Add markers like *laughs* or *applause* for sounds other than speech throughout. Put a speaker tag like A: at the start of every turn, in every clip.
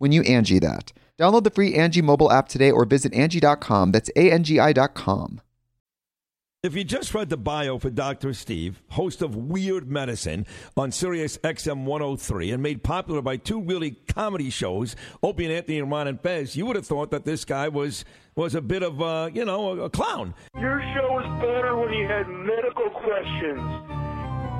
A: when you Angie that. Download the free Angie mobile app today or visit Angie.com. That's A-N-G-I dot com.
B: If you just read the bio for Dr. Steve, host of Weird Medicine on Sirius XM 103 and made popular by two really comedy shows, Opie and Anthony and Ron and Fez, you would have thought that this guy was was a bit of a, you know, a, a clown.
C: Your show was better when you had medical questions.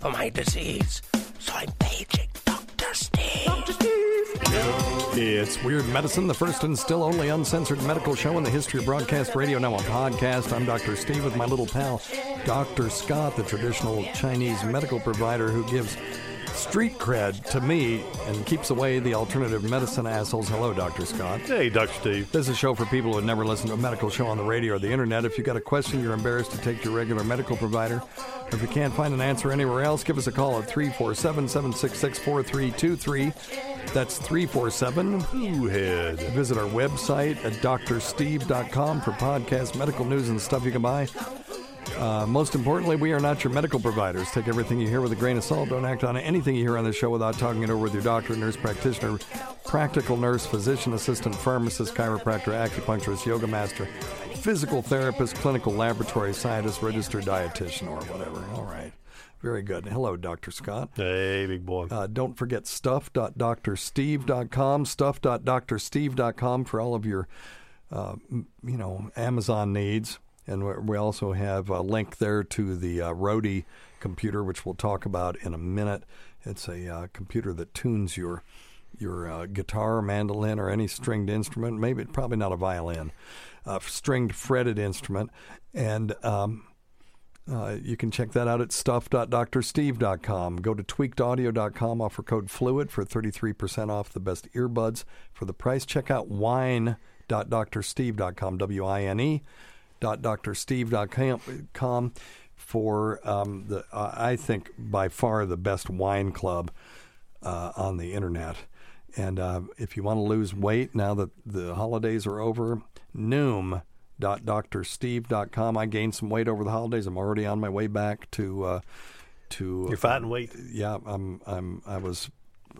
D: for my disease, so I'm paging Dr. Steve. Dr. Steve.
E: It's Weird Medicine, the first and still only uncensored medical show in the history of broadcast radio, now on podcast. I'm Dr. Steve with my little pal, Dr. Scott, the traditional Chinese medical provider who gives street cred to me and keeps away the alternative medicine assholes. Hello, Dr. Scott.
F: Hey, Dr. Steve.
E: This is a show for people who have never listened to a medical show on the radio or the internet. If you've got a question you're embarrassed to take to your regular medical provider, or if you can't find an answer anywhere else, give us a call at 347 766 4323. That's 347
F: Who head?
E: Visit our website at drsteve.com for podcast, medical news, and stuff you can buy. Uh, most importantly, we are not your medical providers. Take everything you hear with a grain of salt. Don't act on anything you hear on the show without talking it over with your doctor, nurse practitioner, practical nurse, physician assistant, pharmacist, chiropractor, acupuncturist, yoga master, physical therapist, clinical laboratory scientist, registered dietitian, or whatever. All right. Very good. Hello, Dr. Scott.
F: Hey, big boy.
E: Uh, don't forget stuff.drsteve.com, stuff.drsteve.com for all of your, uh, you know, Amazon needs. And we- also have a link there to the uh, Roadie computer, which we'll talk about in a minute. It's a uh, computer that tunes your your uh, guitar, mandolin, or any stringed instrument. Maybe probably not a violin, uh, stringed fretted instrument, and um, uh, you can check that out at stuff.drsteve.com. Go to tweakedaudio.com, offer code FLUID for 33% off the best earbuds for the price. Check out wine.drsteve.com, W I N E, .drsteve.com for um, the, uh, I think, by far the best wine club uh, on the internet. And uh, if you want to lose weight now that the holidays are over, Noom drsteve.com. I gained some weight over the holidays. I'm already on my way back to uh, to.
F: You're fighting weight.
E: Yeah, I'm. I'm. I was.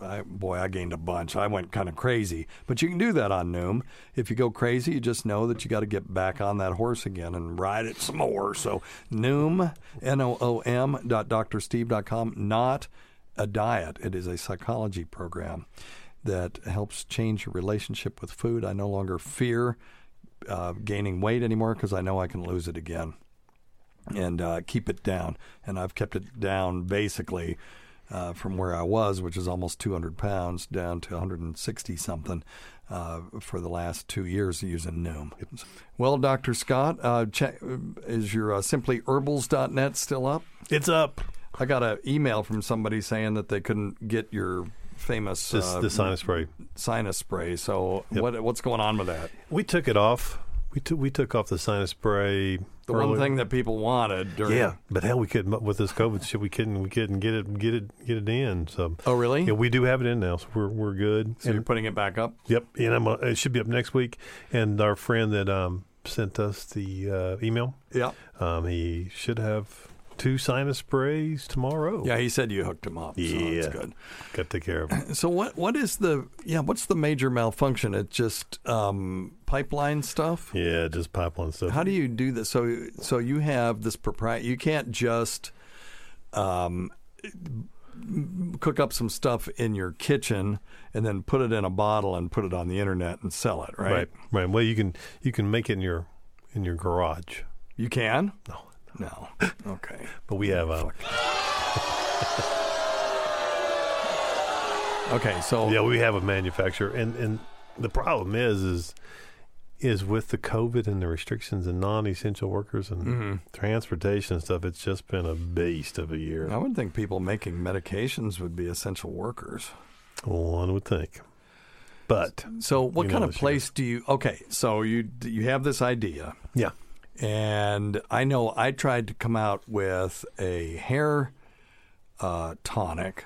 E: I, boy, I gained a bunch. I went kind of crazy, but you can do that on Noom. If you go crazy, you just know that you got to get back on that horse again and ride it some more. So Noom, N O O M dot drsteve.com. Not a diet. It is a psychology program that helps change your relationship with food. I no longer fear uh, gaining weight anymore because I know I can lose it again and uh, keep it down. And I've kept it down basically uh, from where I was, which is almost 200 pounds, down to 160 something uh, for the last two years using Noom. Well, Dr. Scott, uh, check, is your uh, simplyherbals.net still up?
F: It's up.
E: I got an email from somebody saying that they couldn't get your famous
F: This
E: uh,
F: the sinus spray.
E: sinus spray. So what what's going on with that?
F: We took it off. We took we took off the sinus spray.
E: The one thing that people wanted during
F: Yeah, but hell, we couldn't with this COVID shit. We couldn't we couldn't get it get it get it in. So
E: Oh, really?
F: yeah, we do have it in now, so we're we're good.
E: So you're putting it back up?
F: Yep, and I'm, uh, it should be up next week. And our friend that um, sent us the uh, email,
E: Yeah.
F: um, he should have two sinus sprays tomorrow.
E: Yeah, he said you hooked him up. So
F: yeah,
E: that's good.
F: Got to take care of it.
E: So what what is the yeah, what's the major malfunction? It's just um, pipeline stuff?
F: Yeah, just pipeline stuff.
E: How do you do this? So so you have this proprietary you can't just um, cook up some stuff in your kitchen and then put it in a bottle and put it on the internet and sell it, right?
F: right, right. Well, you can you can make it in your in your garage,
E: You can?
F: No.
E: No. *laughs* Okay.
F: but we have uh, *laughs*
E: Okay, so
F: yeah we have a manufacturer, and and the problem is is is with the COVID and the restrictions and non-essential workers and
E: Mm-hmm.
F: transportation and stuff. It's just been a beast of a year.
E: I would think people making medications would be essential workers.
F: One would think, but
E: So, what kind of
F: this year.
E: place do you? Okay, so you you have this idea,
F: yeah.
E: And I know I tried to come out with a hair uh, tonic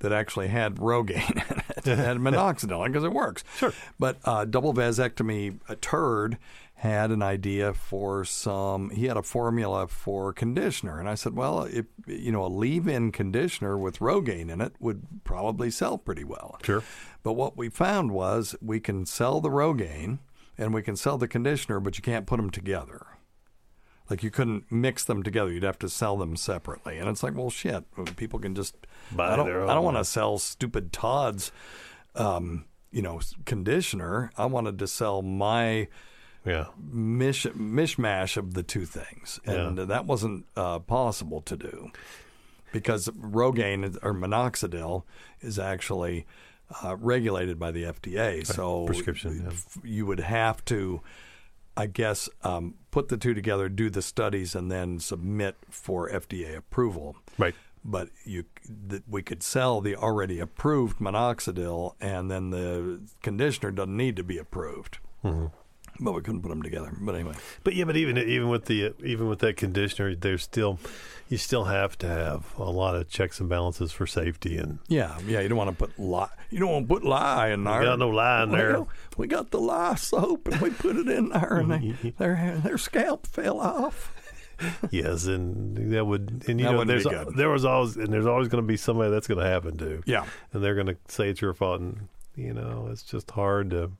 E: that actually had Rogaine in it, it had minoxidil because it works.
F: Sure.
E: But uh, double vasectomy, a turd had an idea for some. He had a formula for conditioner, and I said, well, if you know, a leave-in conditioner with Rogaine in it would probably sell pretty well.
F: Sure.
E: But what we found was we can sell the Rogaine and we can sell the conditioner, but you can't put them together. Like you couldn't mix them together; you'd have to sell them separately. And it's like, well, shit. People can just.
F: Buy
E: I don't. I don't want to sell stupid Todd's, um, you know, conditioner. I wanted to sell my
F: Yeah.
E: mish, mishmash of the two things, and
F: Yeah.
E: that wasn't uh, possible to do because Rogaine or minoxidil is actually uh, regulated by the FDA. So
F: prescription, yeah.
E: you would have to, I guess, um, put the two together, do the studies, and then submit for FDA approval.
F: Right.
E: But you, th- we could sell the already approved minoxidil, and then the conditioner doesn't need to be approved.
F: Mm-hmm.
E: But we couldn't put them together. But anyway,
F: But yeah, but even even with the even with that conditioner, there's still you still have to have a lot of checks and balances for safety and
E: yeah, yeah. You don't want to put lye. You don't want to put lye in there.
F: got no lye in there.
E: Well, we got the lye soap, and we put it in there, and they, *laughs* their their scalp fell off.
F: yes, and that would and you
E: That
F: know there's
E: be good.
F: there was always and there's always going to be somebody that's going to happen to.
E: Yeah.
F: and they're going to say it's your fault, and you know it's just hard to.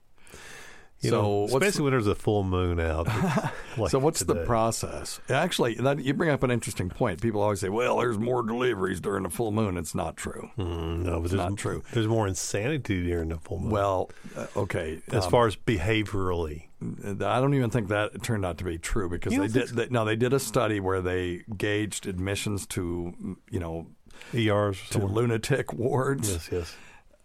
F: You
E: So
F: know, especially when there's a full moon out. *laughs* like
E: so what's the process? Actually, that, you bring up an interesting point. People always say, "Well, there's more deliveries during the full moon." It's not true.
F: Mm, no, but there's
E: not true.
F: There's more insanity during the full moon.
E: Well, uh, okay.
F: as
E: um,
F: far as behaviorally,
E: I don't even think that turned out to be true because
F: You
E: they did. They, no, they did a study where they gauged admissions to, you know,
F: ERs.
E: to lunatic *laughs* wards.
F: Yes, yes.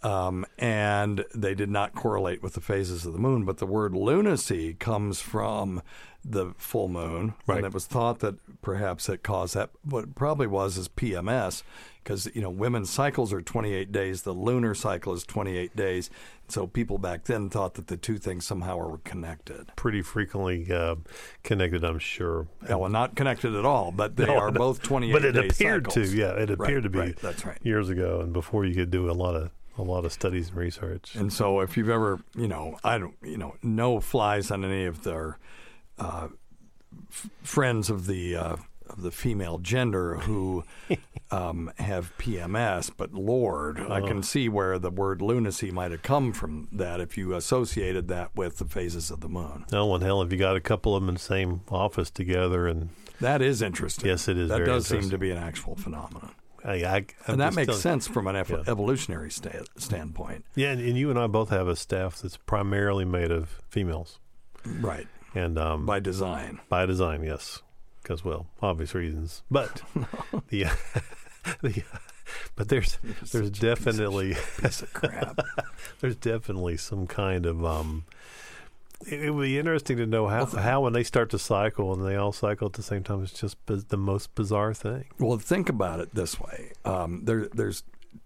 E: Um, and they did not correlate with the phases of the moon. But the word lunacy comes from the full moon,
F: Right.
E: and it was thought that perhaps it caused that. What it probably was is PMS, because you know women's cycles are 28 days, the lunar cycle is 28 days. So people back then thought that the two things somehow were connected.
F: Pretty frequently uh, connected, I'm sure.
E: Yeah, well, not connected at all, but they
F: No,
E: are both 28
F: But it appeared
E: cycles.
F: to, yeah, it
E: Right,
F: appeared to be.
E: right, that's right.
F: Years ago, and before you could do a lot of a lot of studies and research.
E: And so, if you've ever, you know, I don't, you know, no flies on any of their uh, f- friends of the uh, of the female gender who *laughs* um, have PMS, but Lord, I
F: Oh.
E: can see where the word lunacy might have come from. That if you associated that with the phases of the moon,
F: No one hell if you got a couple of them in the same office together, and
E: that is interesting.
F: Yes, it is
E: That
F: very
E: does seem to be an actual phenomenon,
F: I, I,
E: and that makes sense from an
F: Yeah.
E: evolutionary sta- standpoint,
F: Yeah, and, and you and I both have a staff that's primarily made of females,
E: right?
F: and um,
E: By design.
F: by design, yes, because well, obvious reasons. But *laughs* the the But there's there's definitely
E: piece of crap. *laughs*
F: there's definitely some kind of um. It, would be interesting to know how how when they start to cycle and they all cycle at the same time. It's just biz- the most bizarre thing.
E: Well, think about it this way. Um, there, there's,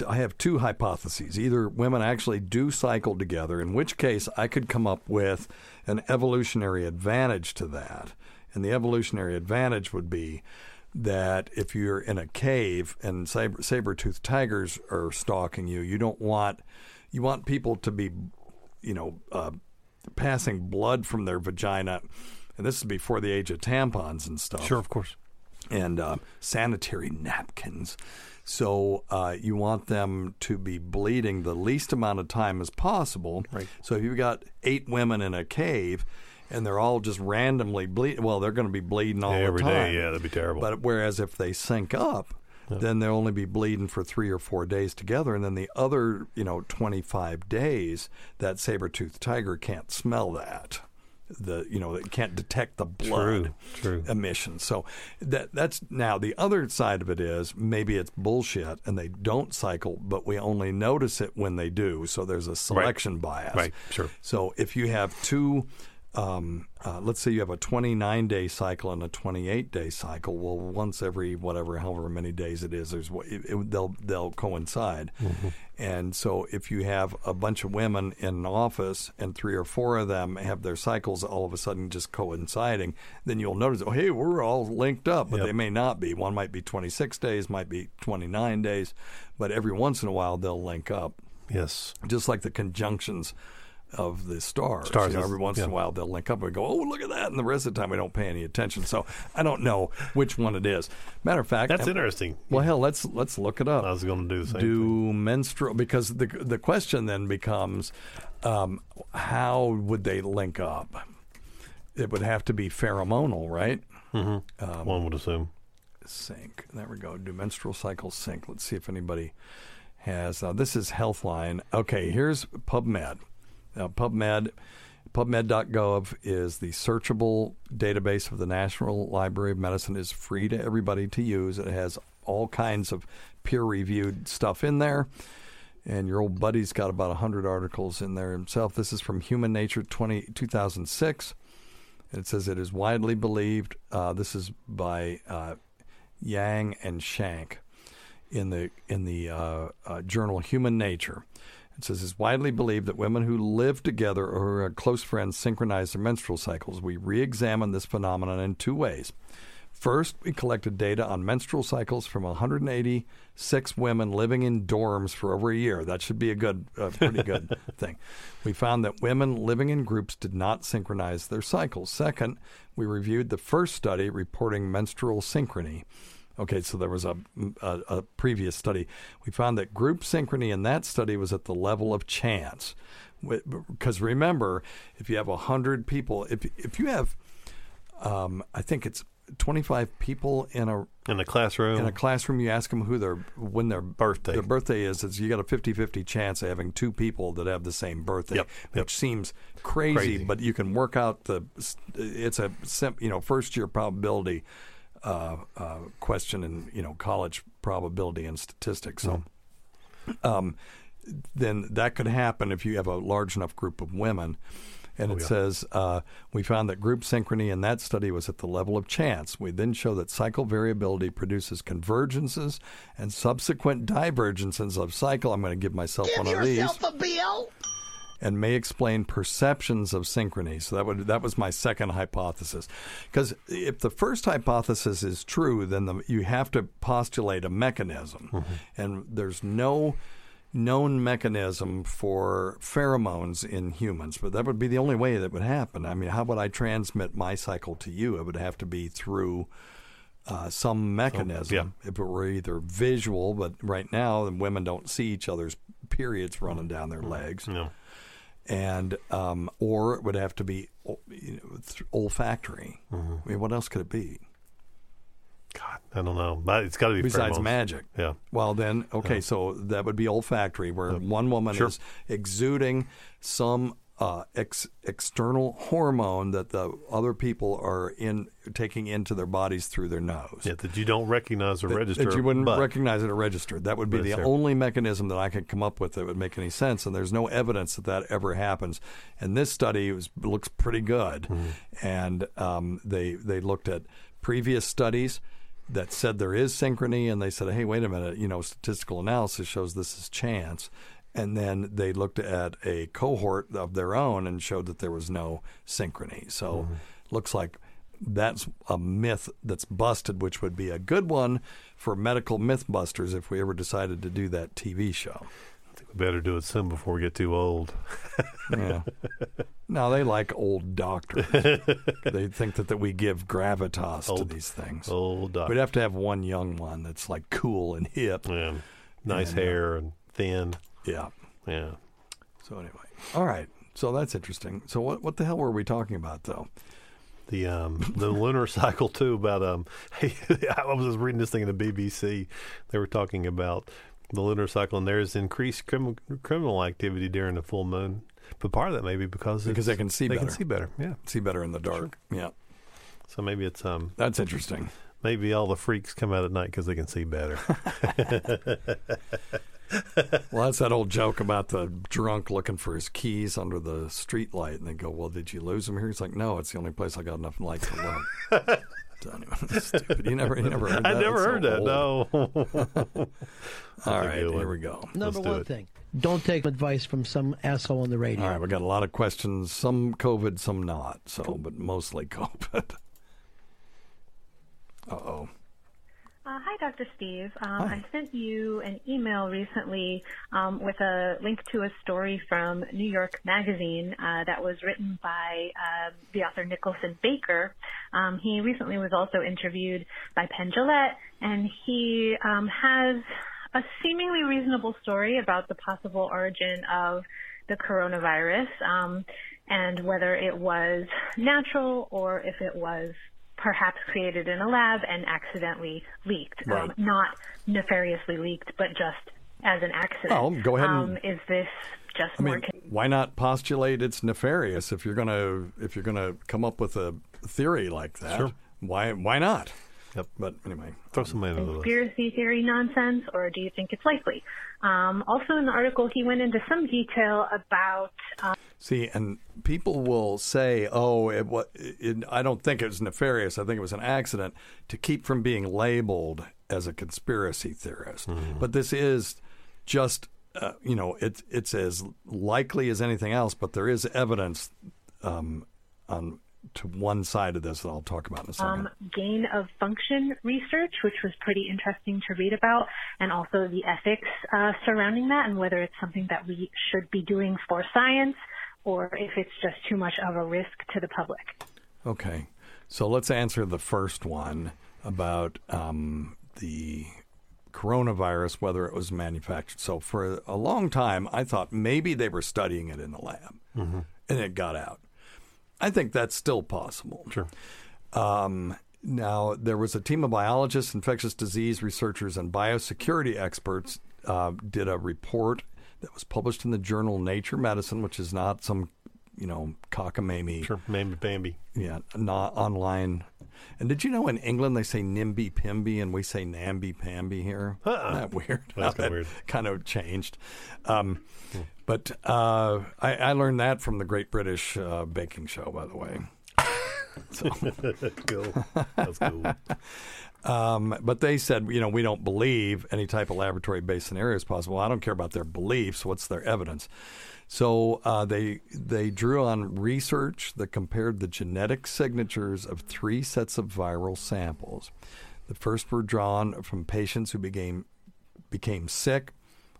E: I have two hypotheses. Either women actually do cycle together, in which case I could come up with an evolutionary advantage to that, and the evolutionary advantage would be that if you're in a cave and saber, saber-toothed tigers are stalking you, you don't want you want people to be, you know, uh, passing blood from their vagina. And this is before the age of tampons and stuff
F: Sure, of course.
E: and uh, sanitary napkins. So uh, you want them to be bleeding the least amount of time as possible.
F: Right.
E: So if you've got eight women in a cave and they're all just randomly bleeding, well, they're going to be bleeding all
F: Every
E: the
F: day,
E: time.
F: yeah, that'd be terrible.
E: But whereas if they sync up, then they'll only be bleeding for three or four days together, and then the other, you know, 25 days, that saber-toothed tiger can't smell that. The you know it can't detect the blood
F: True, true.
E: emissions. So that that's now the other side of it is maybe it's bullshit and they don't cycle, but we only notice it when they do. So there's a selection bias.
F: Right, sure.
E: So if you have two, um, uh, let's say you have a 29 day cycle and a 28 day cycle. Well, once every whatever, however many days it is, there's it, it, they'll they'll coincide.
F: Mm-hmm.
E: And so if you have a bunch of women in an office and three or four of them have their cycles all of a sudden just coinciding, then you'll notice, oh, hey, we're all linked up, but
F: Yep.
E: they may not be. One might be 26 days, might be 29 days, but every once in a while they'll link up
F: Yes.
E: just like the conjunctions of the stars.
F: Stars
E: You know, every once in a while they'll link up and go, "Oh, look at that!" And the rest of the time we don't pay any attention. So I don't know which one it is. Matter of fact,
F: That's
E: uh,
F: interesting.
E: Well, hell, let's let's look it up.
F: I was going to do the same
E: do
F: thing.
E: menstrual because the the question then becomes, um, how would they link up? It would have to be pheromonal, right? Um,
F: One would assume.
E: sync. There we go. Do menstrual cycles sync? Let's see if anybody has. Uh, this is Healthline. Okay, here's PubMed. Now, PubMed, PubMed.gov is the searchable database of the National Library of Medicine. is free to everybody to use. It has all kinds of peer-reviewed stuff in there. And your old buddy's got about 100 articles in there himself. This is from Human Nature 20, 2006. It says it is widely believed. Uh, this is by uh, Yang and Schank in the in the uh, uh, journal Human Nature. It says it's widely believed that women who live together or are close friends synchronize their menstrual cycles. We re-examine this phenomenon in two ways. First, we collected data on menstrual cycles from 186 women living in dorms for over a year. That should be a good, uh, pretty good *laughs* thing. We found that women living in groups did not synchronize their cycles. Second, we reviewed the first study reporting menstrual synchrony. Okay, so there was a, a, a previous study. We found that group synchrony in that study was at the level of chance. Because remember, if you have 100 people, if, if you have, um, I think it's 25 people in a
F: In the classroom.
E: in a classroom, you ask them who their when their
F: Birthday.
E: their birthday is. It's you got a 50-50 chance of having two people that have the same birthday,
F: Yep, yep.
E: which seems crazy,
F: Crazy.
E: but you can work out the. It's a you know first year probability uh, uh, question in you know college probability and statistics. So.
F: Mm-hmm.
E: Um, then that could happen if you have a large enough group of women. And it
F: yeah.
E: says, uh, we found that group synchrony in that study was at the level of chance. We then show that cycle variability produces convergences and subsequent divergences of cycle. I'm going to give myself one of these. And may explain perceptions of synchrony. So that would that was my second hypothesis. Because if the first hypothesis is true, then the, you have to postulate a mechanism, and there's no known mechanism for pheromones in humans, but that would be the only way that would happen. I mean, how would I transmit my cycle to you? It would have to be through uh, some mechanism. If it were either visual, but right now women don't see each other's periods running down their legs,
F: no.
E: And um, or it would have to be you know, olfactory. I mean, what else could it be
F: God, I don't know. But It's got to be
E: besides
F: pheromones.
E: magic?
F: Yeah.
E: Well, then, okay, so that would be olfactory, where one woman
F: Sure.
E: is exuding some uh, ex- external hormone that the other people are in taking into their bodies through their nose.
F: Yeah, that you don't recognize or
E: That-
F: register.
E: That you wouldn't
F: but
E: recognize it or register. That would be the only mechanism that I could come up with that would make any sense, and there's no evidence that that ever happens. And this study was, looks pretty good,
F: Mm-hmm.
E: and um, they they looked at previous studies that said there is synchrony, and they said, hey, wait a minute, you know, statistical analysis shows this is chance. And then they looked at a cohort of their own and showed that there was no synchrony. So looks like that's a myth that's busted, which would be a good one for medical mythbusters if we ever decided to do that TV show.
F: I think we better do it soon before we get too old. *laughs*
E: Yeah. no, they like old doctors. *laughs* they think that, that we give gravitas to these things.
F: Old doc.
E: We'd have to have one young one that's like cool and hip.
F: yeah. Nice
E: And, uh,
F: hair and thin.
E: Yeah.
F: Yeah.
E: So anyway, all right. So that's interesting. So what what the hell were we talking about though?
F: the um the lunar *laughs* cycle too about um *laughs* hey I was just reading this thing in the BBC they were talking about the lunar cycle and there's increased criminal criminal activity during the full moon but part of that may be because
E: Because they can see
F: they
E: better.
F: can see better yeah
E: See better in the dark. Yeah.
F: so maybe it's um
E: That's interesting.
F: maybe all the freaks come out at night because they can see better *laughs*
E: Well, that's that old joke about the drunk looking for his keys under the street light, and they go, "Well, did you lose them here?" He's like, "No, it's the only place I got enough light to look." So anyway, that's stupid. You never, you never heard that.
F: I never
E: It's so
F: heard that
E: old.
F: no *laughs*
E: All
F: a
E: right,
F: good one.
E: here we go.
G: Number
F: do
G: one
F: it.
G: thing: don't take advice from some asshole on the radio.
E: All right, we got a lot of questions. Some COVID, some not. So, but mostly COVID. *laughs* Uh oh.
H: Uh, hi, Dr. Steve. Um,
E: Hi.
H: I sent you an email recently um, with a link to a story from New York Magazine uh, that was written by um, the author Nicholson Baker. Um, he recently was also interviewed by Penn Jillette, and he um, has a seemingly reasonable story about the possible origin of the coronavirus um, and whether it was natural or if it was perhaps created in a lab and accidentally leaked. Um, not nefariously leaked, but just as an accident.
E: Oh, go ahead and-
H: Um, is this just
E: I
H: more
E: mean, why not postulate it's nefarious if you're gonna if you're gonna come up with a theory like that?
F: Sure.
E: Why why not?
F: Yep.
E: But anyway,
F: throw some man under the bus
H: conspiracy theory nonsense, or do you think it's likely? Um, also, in the article, he went into some detail about um,
E: See, and people will say, "Oh, it, wa- it, I don't think it was nefarious. I think it was an accident," to keep from being labeled as a conspiracy theorist. But this is just, uh, you know, it's it's as likely as anything else. But there is evidence um, on to one side of this that I'll talk about in a second.
H: um, gain of function research, which was pretty interesting to read about, and also the ethics uh, surrounding that, and whether it's something that we should be doing for science, or if it's just too much of a risk to the public.
E: Okay, so let's answer the first one about um, the coronavirus, whether it was manufactured. So for a long time, I thought maybe they were studying it in the lab, and it got out. I think that's still possible.
F: Sure.
E: Um, now, there was a team of biologists, infectious disease researchers, and biosecurity experts uh, did a report that was published in the journal Nature Medicine, which is not some, you know, cockamamie
F: sure maybe Bambi
E: yeah, not online. And did you know in England they say nimby pimby and we say namby pamby here?
F: Uh-uh.
E: Isn't that weird?
F: That's kinda *laughs*
E: that
F: weird.
E: Kind of changed. Um, But uh, I, I learned that from the Great British uh, Baking Show, by the way. *laughs* So. *laughs*
F: cool that's cool
E: Um, but they said, you know, we don't believe any type of laboratory-based scenario is possible. I don't care about their beliefs. What's their evidence? So uh, they they drew on research that compared the genetic signatures of three sets of viral samples. The first were drawn from patients who became became sick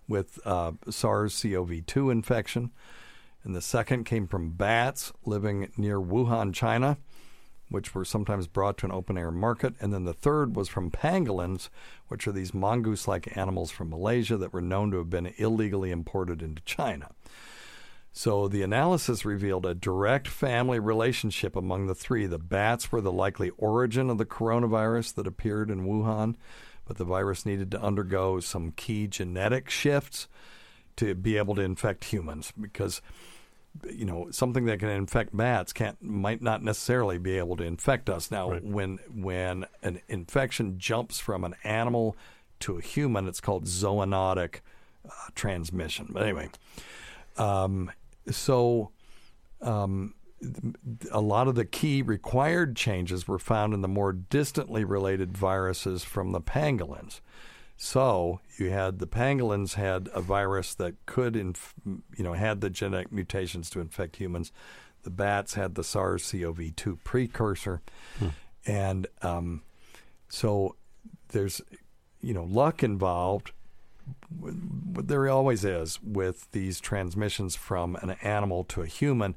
E: with uh, SARS-CoV-2 infection, and the second came from bats living near Wuhan, China which were sometimes brought to an open air market. And then the third was from pangolins, which are these mongoose like animals from Malaysia that were known to have been illegally imported into China. So the analysis revealed a direct family relationship among the three. The bats were the likely origin of the coronavirus that appeared in Wuhan, but the virus needed to undergo some key genetic shifts to be able to infect humans because you know something that can infect bats can't might not necessarily be able to infect us. Now,
F: Right.
E: when when an infection jumps from an animal to a human, it's called zoonotic uh, transmission. But anyway, um, so um, a lot of the key required changes were found in the more distantly related viruses from the pangolins. So you had the pangolins had a virus that could, inf- you know, had the genetic mutations to infect humans. The bats had the SARS-CoV-2 precursor, and um, so there's, you know, luck involved. There always is with these transmissions from an animal to a human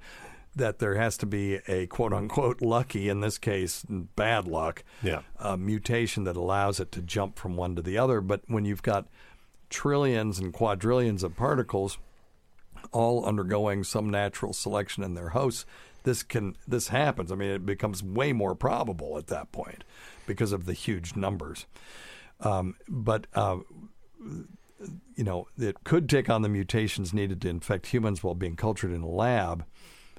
E: that there has to be a quote unquote lucky, in this case, bad luck,
F: Yeah.
E: a mutation that allows it to jump from one to the other. But when you've got trillions and quadrillions of particles all undergoing some natural selection in their hosts, this can this happens. I mean, it becomes way more probable at that point because of the huge numbers. Um, but uh, you know, it could take on the mutations needed to infect humans while being cultured in a lab.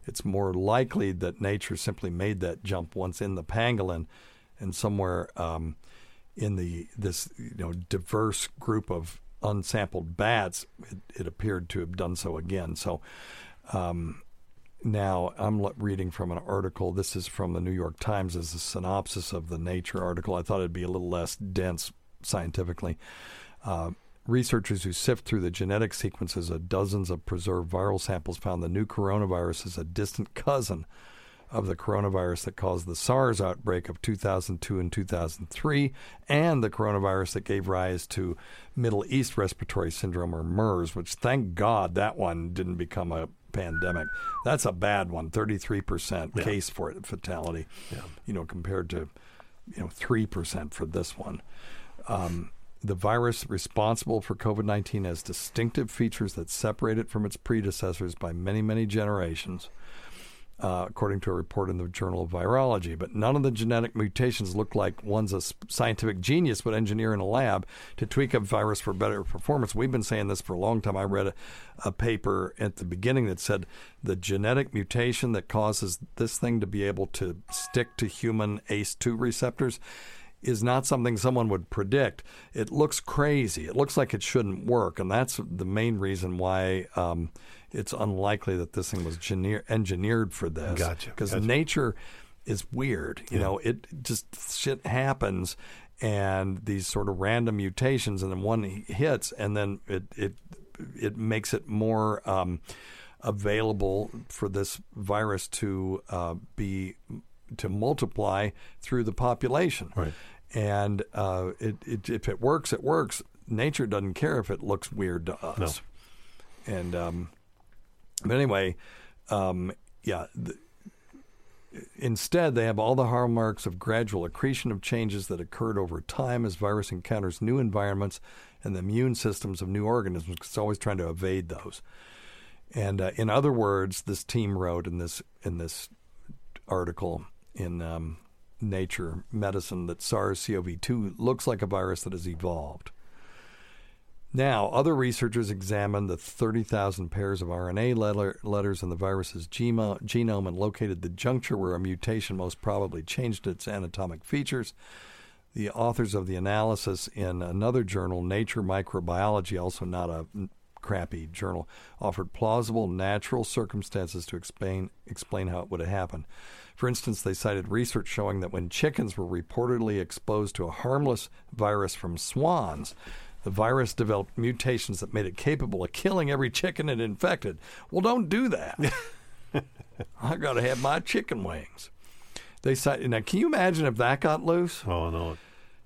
E: It's more likely that nature simply made that jump once in the pangolin, and somewhere um, in the this you know diverse group of unsampled bats, it, it appeared to have done so again. So. Um, now, I'm reading from an article. This is from the New York Times as a synopsis of the Nature article. I thought it'd be a little less dense scientifically. Uh, researchers who sift through the genetic sequences of dozens of preserved viral samples found the new coronavirus is a distant cousin of the coronavirus that caused the SARS outbreak of 2002 and 2003, and the coronavirus that gave rise to Middle East Respiratory Syndrome, or MERS, which thank God that one didn't become a pandemic. That's a bad one, 33% case for it, fatality, yeah. you know, compared to, you know, 3% for this one. Um, the virus responsible for COVID 19 has distinctive features that separate it from its predecessors by many, many generations uh, according to a report in the Journal of Virology. But none of the genetic mutations look like one's a scientific genius would engineer in a lab to tweak a virus for better performance. We've been saying this for a long time. I read a, a paper at the beginning that said the genetic mutation that causes this thing to be able to stick to human ACE2 receptors is not something someone would predict. It looks crazy. It looks like it shouldn't work, and that's the main reason why um, it's unlikely that this thing was geneer- engineered for this.
F: Gotcha,
E: Because
F: gotcha.
E: nature is weird. You
F: Yeah.
E: know, it just shit happens, and these sort of random mutations, and then one hits, and then it it it makes it more. Um, available for this virus to uh, be to multiply through the population.
F: Right.
E: And uh, it, it, if it works, it works. Nature doesn't care if it looks weird to us. And um, but anyway, um, yeah. The, Instead, they have all the hallmarks of gradual accretion of changes that occurred over time as virus encounters new environments and the immune systems of new organisms. It's always trying to evade those. And uh, in other words, this team wrote in this in this article in um, Nature Medicine that SARS-CoV-2 looks like a virus that has evolved. Now, other researchers examined the 30,000 pairs of RNA letter, letters in the virus's genome and located the juncture where a mutation most probably changed its anatomic features. The authors of the analysis in another journal, Nature Microbiology, also not a crappy journal, offered plausible natural circumstances to explain explain how it would have happened. For instance, they cited research showing that when chickens were reportedly exposed to a harmless virus from swans, the virus developed mutations that made it capable of killing every chicken it infected. Well, don't do that. *laughs* I got to have my chicken wings. They cited now. Can you imagine if that got loose?
F: Oh no.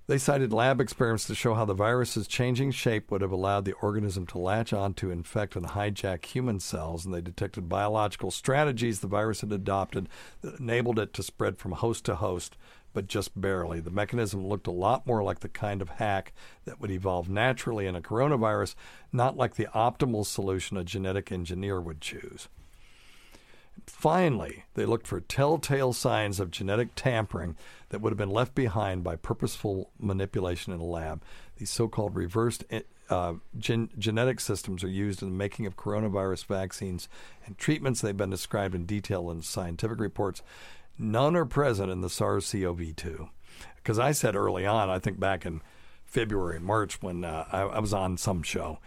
E: They cited lab experiments to show how the virus's changing shape would have allowed the organism to latch on to infect and hijack human cells, and they detected biological strategies the virus had adopted that enabled it to spread from host to host, but just barely. The mechanism looked a lot more like the kind of hack that would evolve naturally in a coronavirus, not like the optimal solution a genetic engineer would choose. Finally, they looked for telltale signs of genetic tampering that would have been left behind by purposeful manipulation in a lab. These so called reversed uh, gen- genetic systems are used in the making of coronavirus vaccines and treatments. They've been described in detail in scientific reports. None are present in the SARS CoV 2. Because I said early on, I think back in February March when uh, I, I was on some show,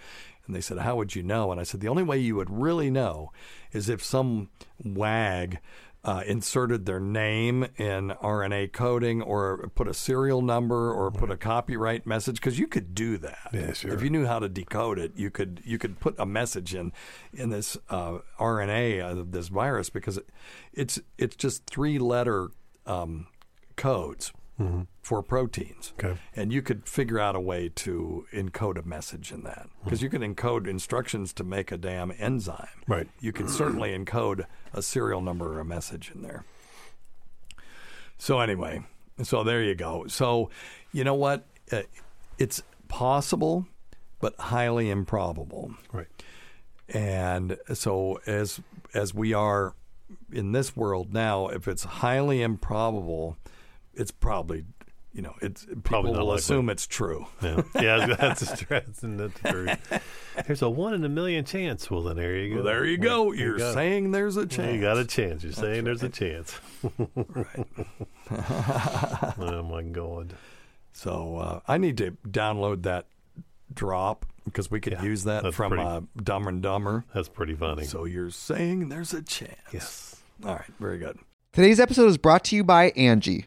E: and they said, How would you know? And I said, The only way you would really know is if some wag uh, inserted their name in RNA coding or put a serial number or put a copyright message because you could do that.
F: Yeah, sure.
E: If you knew how to decode it, you could you could put a message in in this uh, RNA of this virus because it, it's it's just three letter um, codes for proteins.
F: Okay.
E: And you could figure out a way to encode a message in that. Because you can encode instructions to make a damn enzyme.
F: Right.
E: You can certainly encode a serial number or a message in there. So, anyway, so there you go. So, you know what? Uh, it's possible, but highly improbable.
F: Right.
E: And so as as we are in this world now, if it's highly improbable, it's probably you know it's people
F: Probably not
E: will
F: likely.
E: assume it's true. *laughs*
F: Yeah, yeah, that's the that's the truth. There's a one in a million chance. Well, then there you go.
E: Well, there you go.
F: There you
E: You're
F: go.
E: saying there's a
F: Well,
E: chance.
F: You got a chance. You're saying there's a chance.
E: right. *laughs*
F: oh my god.
E: So uh, I need to download that drop because we could
F: Yeah,
E: use that from
F: pretty-
E: uh, Dumber and Dumber.
F: That's pretty funny.
E: So you're saying there's a chance.
F: yes.
E: All right. Very good.
A: Today's episode is brought to you by Angie.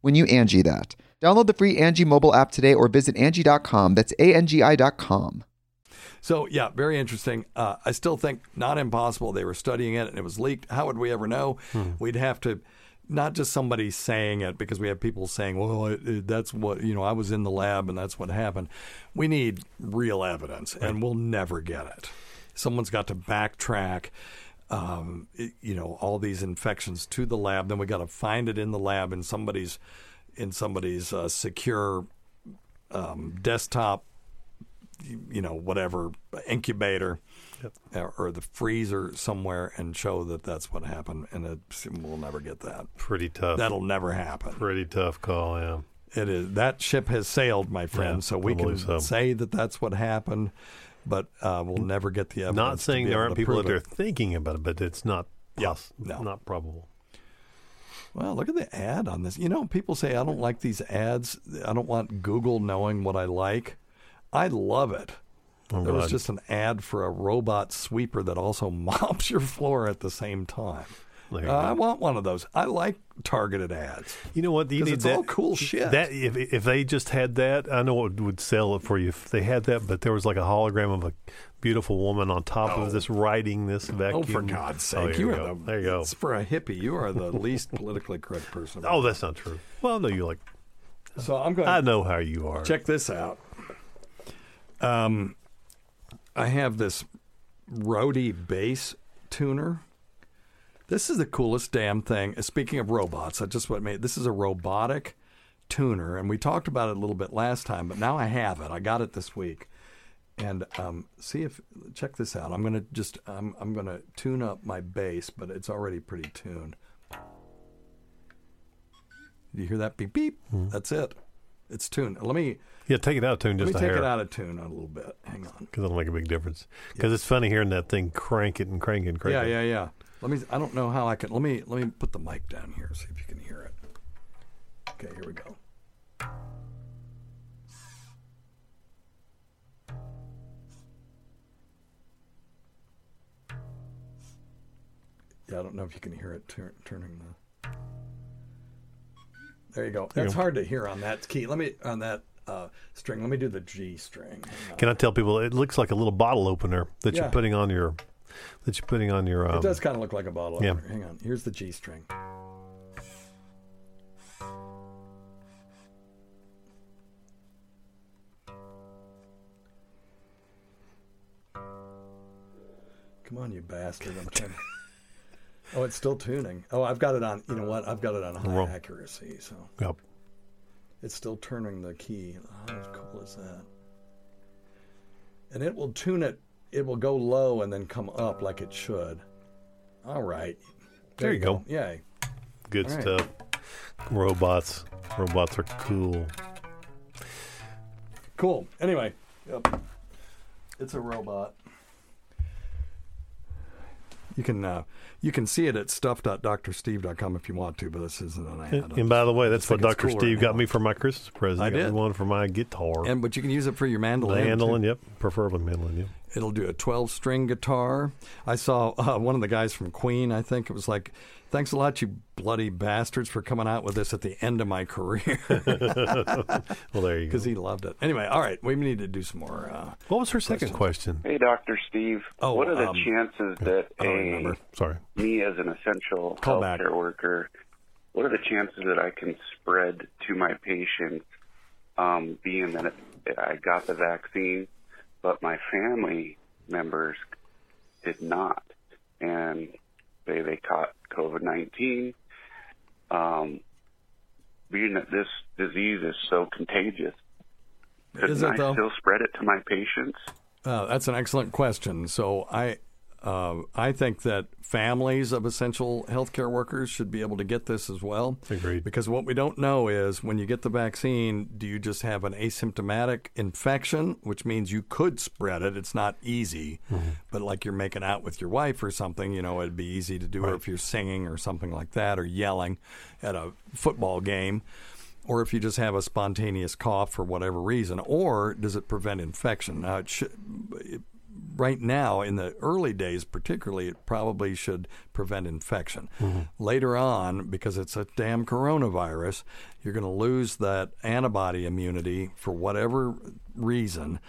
A: when you Angie that. Download the free Angie mobile app today or visit Angie.com. That's A-N-G-I dot com.
E: So yeah, very interesting. Uh, I still think not impossible. They were studying it and it was leaked. How would we ever know? We'd have to not just somebody saying it because we have people saying, "Well, it, it- that's what you know. I was in the lab and that's what happened." We need real evidence, and we'll never get it. Someone's got to backtrack. Um, it- you know all these infections to the lab. Then we got to find it in the lab in somebody's in somebody's uh, secure um, desktop you know, whatever incubator or, or the freezer somewhere and show that that's what happened. And it, we'll never get that.
F: Pretty tough.
E: That'll never happen.
F: Pretty tough call. Yeah.
E: It is that ship has sailed, my friend.
F: Yeah,
E: so we can
F: so.
E: say that that's what happened, but uh, we'll never get the evidence.
F: Not saying there aren't people
E: prove
F: there thinking about it, but it's not.
E: Yeah, no.
F: not probable.
E: Well, look at the ad on this. You know, people say I don't like these ads. I don't want Google knowing what I like. I love it.
F: Oh,
E: there was just an ad for a robot sweeper that also *laughs* mops your floor at the same time.
F: You
E: Uh. I want one of those. I like targeted ads.
F: You know what? You need
E: it's
F: that,
E: all cool shit.
F: That if if they just had that, I know it would sell it for you if they had that. But there was like a hologram of a beautiful woman on top of this riding this vacuum.
E: Oh, for God's
F: Oh,
E: sake!
F: here
E: you
F: we
E: are
F: go.
E: the
F: there you go.
E: it's For a hippie, you are the least politically correct person.
F: Oh, that's not true. Well, no, you like.
E: so I'm going.
F: I know how you are.
E: Check this out. Um, I have this Roadie bass tuner. This is the coolest damn thing. Uh, Speaking of robots, I just what made this is a robotic tuner, and we talked about it a little bit last time, but now I have it. I got it this week, and um, see if check this out. I'm gonna just I'm I'm gonna tune up my bass, but it's already pretty tuned. Do you hear that beep beep? That's it. It's tuned. Let me
F: Yeah, take it out of tune
E: let
F: just
E: me take
F: hair.
E: it out of tune a little bit. Hang on.
F: Because it'll make a big difference. Because it's funny hearing that thing crank it and crank it and crank
E: Yeah,
F: it.
E: yeah, yeah. Let me. I don't know how I can. Let me. Let me put the mic down here. See if you can hear it. Okay, here we go. Yeah, I don't know if you can hear it tur- turning the. There you go. That's hard to hear on that key. Let me on that uh, string. Let me do the G string.
F: Can I tell people it looks like a little bottle opener that
E: Yeah.
F: you're putting on your that you're putting on your um,
E: It does kind of look like a bottle
F: yeah.
E: opener. Hang on. Here's the G string. Come on, you bastard. I'm trying to... *laughs* Oh, it's still tuning. Oh, I've got it on. You know what? I've got it on high
F: Wrong.
E: accuracy, so
F: Yep.
E: it's still turning the key. How cool is that? And it will tune it. It will go low and then come up like it should. All right.
F: There you go.
E: Yay.
F: Good
E: All right.
F: stuff. Robots. Robots are cool.
E: Cool. Anyway, yep. It's a robot. You can uh, you can see it at stuff.drsteve.com if you want to, but this isn't an ad.
F: And, and by the way, that's what Dr. Steve got me for my Christmas present.
E: I
F: He got me
E: did.
F: one for my guitar.
E: And but you can use it for your mandolin. too.
F: mandolin, yep. Preferably mandolin, yep.
E: It'll do a 12 string guitar. I saw uh, one of the guys from Queen, I think it was like, thanks a lot, you bloody bastards, for coming out with this at the end of my career. *laughs*
F: Well, there you *laughs* go.
E: Because he loved it. Anyway, all right, we need to do some more. Uh,
F: What was her second question?
I: Hey, Dr. Steve.
E: Oh,
I: what are the
E: um,
I: chances that
E: I
I: a
E: remember.
F: Sorry.
I: me as an essential
E: Call back.
I: healthcare worker, what are the chances that I can spread to my patients, um, being that I got the vaccine, but my family members did not, and they they caught COVID nineteen. Um, being that this disease is so contagious,
E: it,
I: I
E: though?
I: still spread it to my patients?
E: Uh, that's an excellent question. So I, uh, I think that families of essential healthcare workers should be able to get this as well.
F: Agreed.
E: Because what we don't know is when you get the vaccine, do you just have an asymptomatic infection, which means you could spread it? It's not easy, but like you're making out with your wife or something, you know, it'd be easy to do, or if you're singing or something like that, or yelling at a football game or if you just have a spontaneous cough for whatever reason, or does it prevent infection? Now, it should, right now, in the early days particularly, it probably should prevent infection. Later on, because it's a damn coronavirus, you're going to lose that antibody immunity for whatever reason,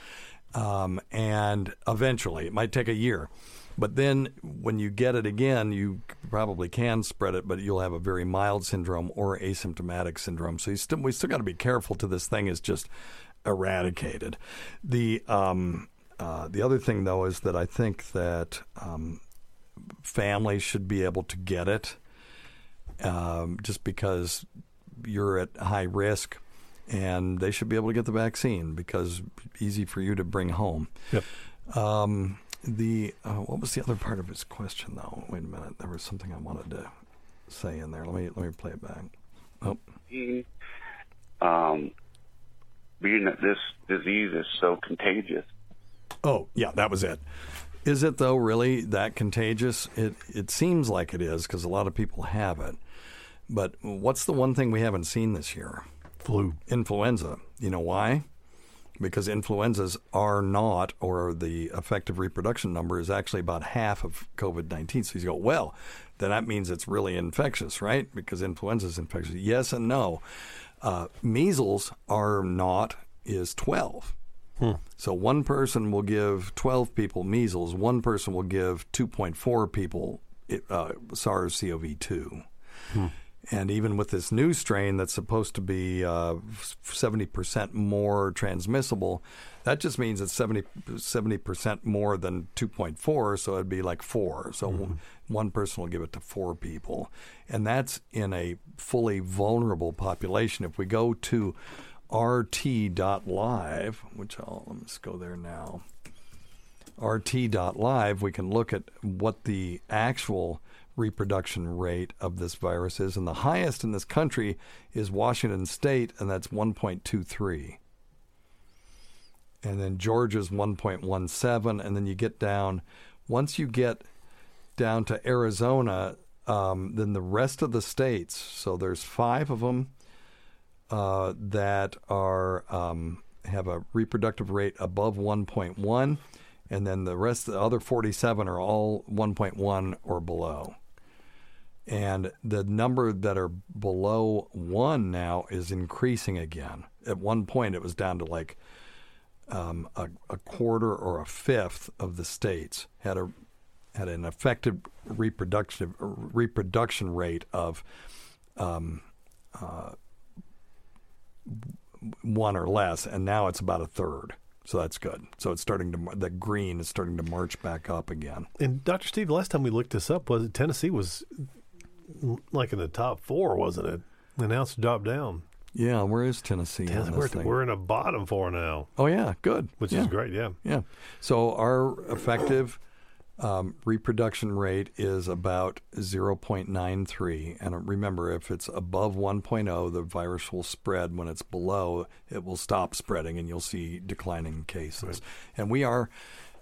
E: um, and eventually, it might take a year. But then when you get it again, you probably can spread it, but you'll have a very mild syndrome or asymptomatic syndrome. So you still, we still got to be careful till this thing is just eradicated. The um, uh, the other thing though is that I think that um, families should be able to get it, um, just because you're at high risk, and they should be able to get the vaccine because easy for you to bring home.
F: Yep.
E: Um, the uh, what was the other part of his question though? Wait a minute, there was something I wanted to say in there. Let me let me play it back. Oh,
I: um, being that this disease is so contagious.
E: Oh yeah, that was it. Is it though really that contagious? It it seems like it is because a lot of people have it. But what's the one thing we haven't seen this year?
F: Flu.
E: Influenza. You know why? Because influenzas are not, or the effective reproduction number is actually about half of COVID 19. So you go, well, then that means it's really infectious, right? Because influenza is infectious. Yes and no. Uh, measles are not, is 12. So one person will give 12 people measles, one person will give 2.4 people uh, SARS CoV 2. And even with this new strain that's supposed to be uh, 70% more transmissible, that just means it's 70, 70% more than 2.4, so it'd be like four. So one person will give it to four people. And that's in a fully vulnerable population. If we go to rt.live, which I'll let's go there now. rt.live, we can look at what the actual reproduction rate of this virus is. And the highest in this country is Washington State, and that's 1.23. And then Georgia's 1.17. And then you get down, once you get down to Arizona, um, then the rest of the states, so there's five of them uh, that are um, have a reproductive rate above 1.1, and then the rest, the other 47 are all 1.1 or below. And the number that are below one now is increasing again. At one point, it was down to like um, a, a quarter or a fifth of the states had a had an effective reproduction reproduction rate of um, uh, one or less, and now it's about a third. So that's good. So it's starting to the green is starting to march back up again.
F: And Dr. Steve, the last time we looked this up was Tennessee was like in the top four, wasn't it? And now it's dropped down.
E: Yeah, where is Tennessee? on
F: Tennessee
E: this
F: we're,
E: thing?
F: we're in a bottom four now,
E: Oh yeah, good.
F: which
E: Yeah.
F: is great. Yeah.
E: Yeah. So our effective um, reproduction rate is about 0.93. And remember, if it's above 1.0, the virus will spread. When it's below, it will stop spreading and you'll see declining cases. And we are.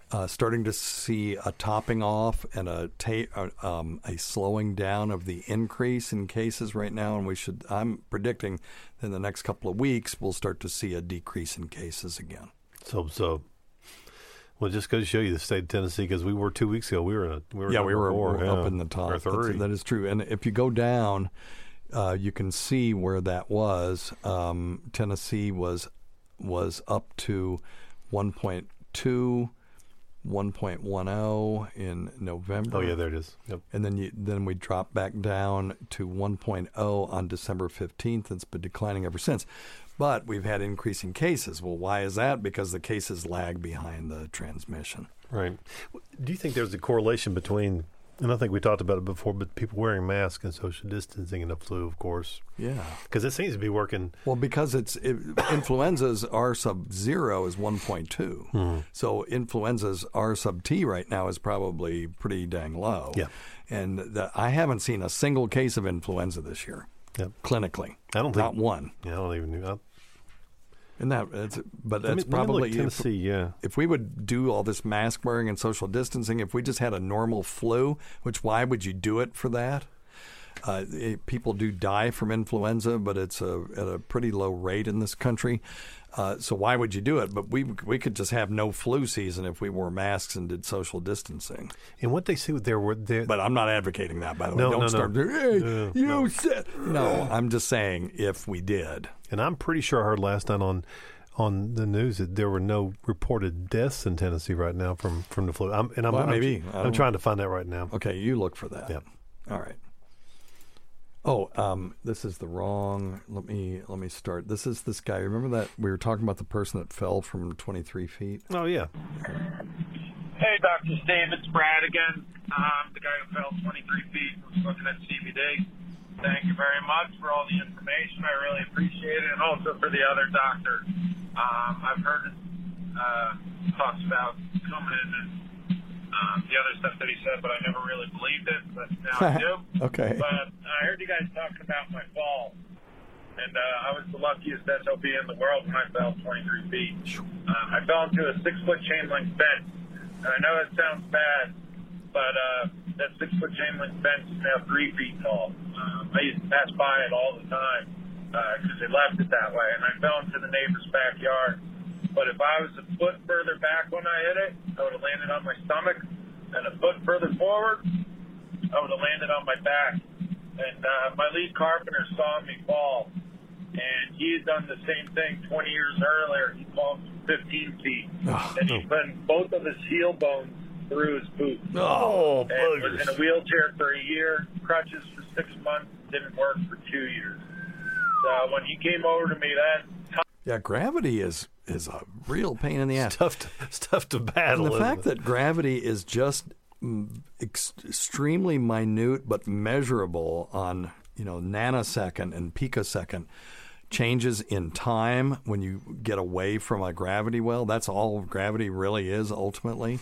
E: Uh, starting to see a topping off and a ta- uh, um, a slowing down of the increase in cases right now, and we should. I'm predicting in the next couple of weeks we'll start to see a decrease in cases again.
F: So so. Well, just goes to show you the state of Tennessee because we were two weeks ago. We were in a, we were
E: yeah, we were,
F: four, yeah,
E: up in the top.
F: or
E: That's-
F: three.
E: that is true. And if you go down, uh, you can see where that was. Um, Tennessee was was up to 1.2, 1.10 in November.
F: oh yeah, there it is. Yep.
E: And then you, then we dropped back down to 1.0 on December 15th. It's been declining ever since. But we've had increasing cases. Well, why is that? Because the cases lag behind the transmission.
F: Right. Do you think there's a correlation between, and I think we talked about it before, but people wearing masks and social distancing and the flu, of course,
E: Yeah.
F: because it seems to be working.
E: Well, because it's it, influenza's R sub zero is 1.2.
F: Hmm.
E: So influenza's R sub T right now is probably pretty dang low.
F: Yeah.
E: And the, I haven't seen a single case of influenza this year
F: Yep.
E: clinically.
F: I don't think Not
E: one.
F: Yeah, I don't even. I,
E: And that, it's, but that's
F: me
E: probably
F: look
E: if,
F: Tennessee. Yeah.
E: if we would do all this mask wearing and social distancing, if we just had a normal flu, which why would you do it for that? Uh, it- people do die from influenza, but it's a, at a pretty low rate in this country. Uh, so why would you do it? But we we could just have no flu season if we wore masks and did social distancing.
F: And what they see there were there.
E: But I'm not advocating that. By the way,
F: No,
E: don't
F: no, no.
E: start. Hey,
F: No,
E: you
F: no.
E: said no. I'm just saying if we did.
F: And I'm pretty sure I heard last night on on the news that there were no reported deaths in Tennessee right now from from the flu. I'm, and I'm,
E: Well,
F: I'm-
E: maybe. I
F: I'm, trying to find that right now.
E: Okay, you look for that.
F: Yep.
E: All right. Oh, um, this is the wrong. Let me let me start. This is this guy. Remember that we were talking about the person that fell from 23 feet.
F: Oh yeah.
J: Hey, Dr. Steve, it's Brad again. Um, the guy who fell 23 feet was looking at CBD. Thank you very much for all the information. I really appreciate it, and also for the other doctor. Um, I've heard uh, talks about coming in and the other stuff that he said, but I never really believed it. But now I do. *laughs*
E: Okay.
J: But I heard you guys talking about my fall, and uh, I was the luckiest SOB in the world when I fell 23 feet. Uh, I fell into a six-foot chain link fence, and I know it sounds bad, but uh, that six-foot chain link fence is now three feet tall. Um, I used to pass by it all the time because they left it that way, and I fell into the neighbor's backyard. But if I was a foot further back when I hit it, I would have landed on my stomach, and a foot further forward, I would have landed on my back. And uh, my lead carpenter saw me fall, and he had done the same thing 20 years earlier. He from 15 feet, and he put both of his heel bones through his boot.
F: Oh,
J: and was in a wheelchair for a year, crutches for six months, didn't work for two years. So when he came over to me that time.
E: Yeah, gravity is is a real pain in the ass.
F: Tough to, tough to battle.
E: And the fact
F: it?
E: that gravity is just mm, ex- extremely minute but measurable on you know nanosecond and picosecond changes in time when you get away from a gravity well. That's all gravity really is ultimately.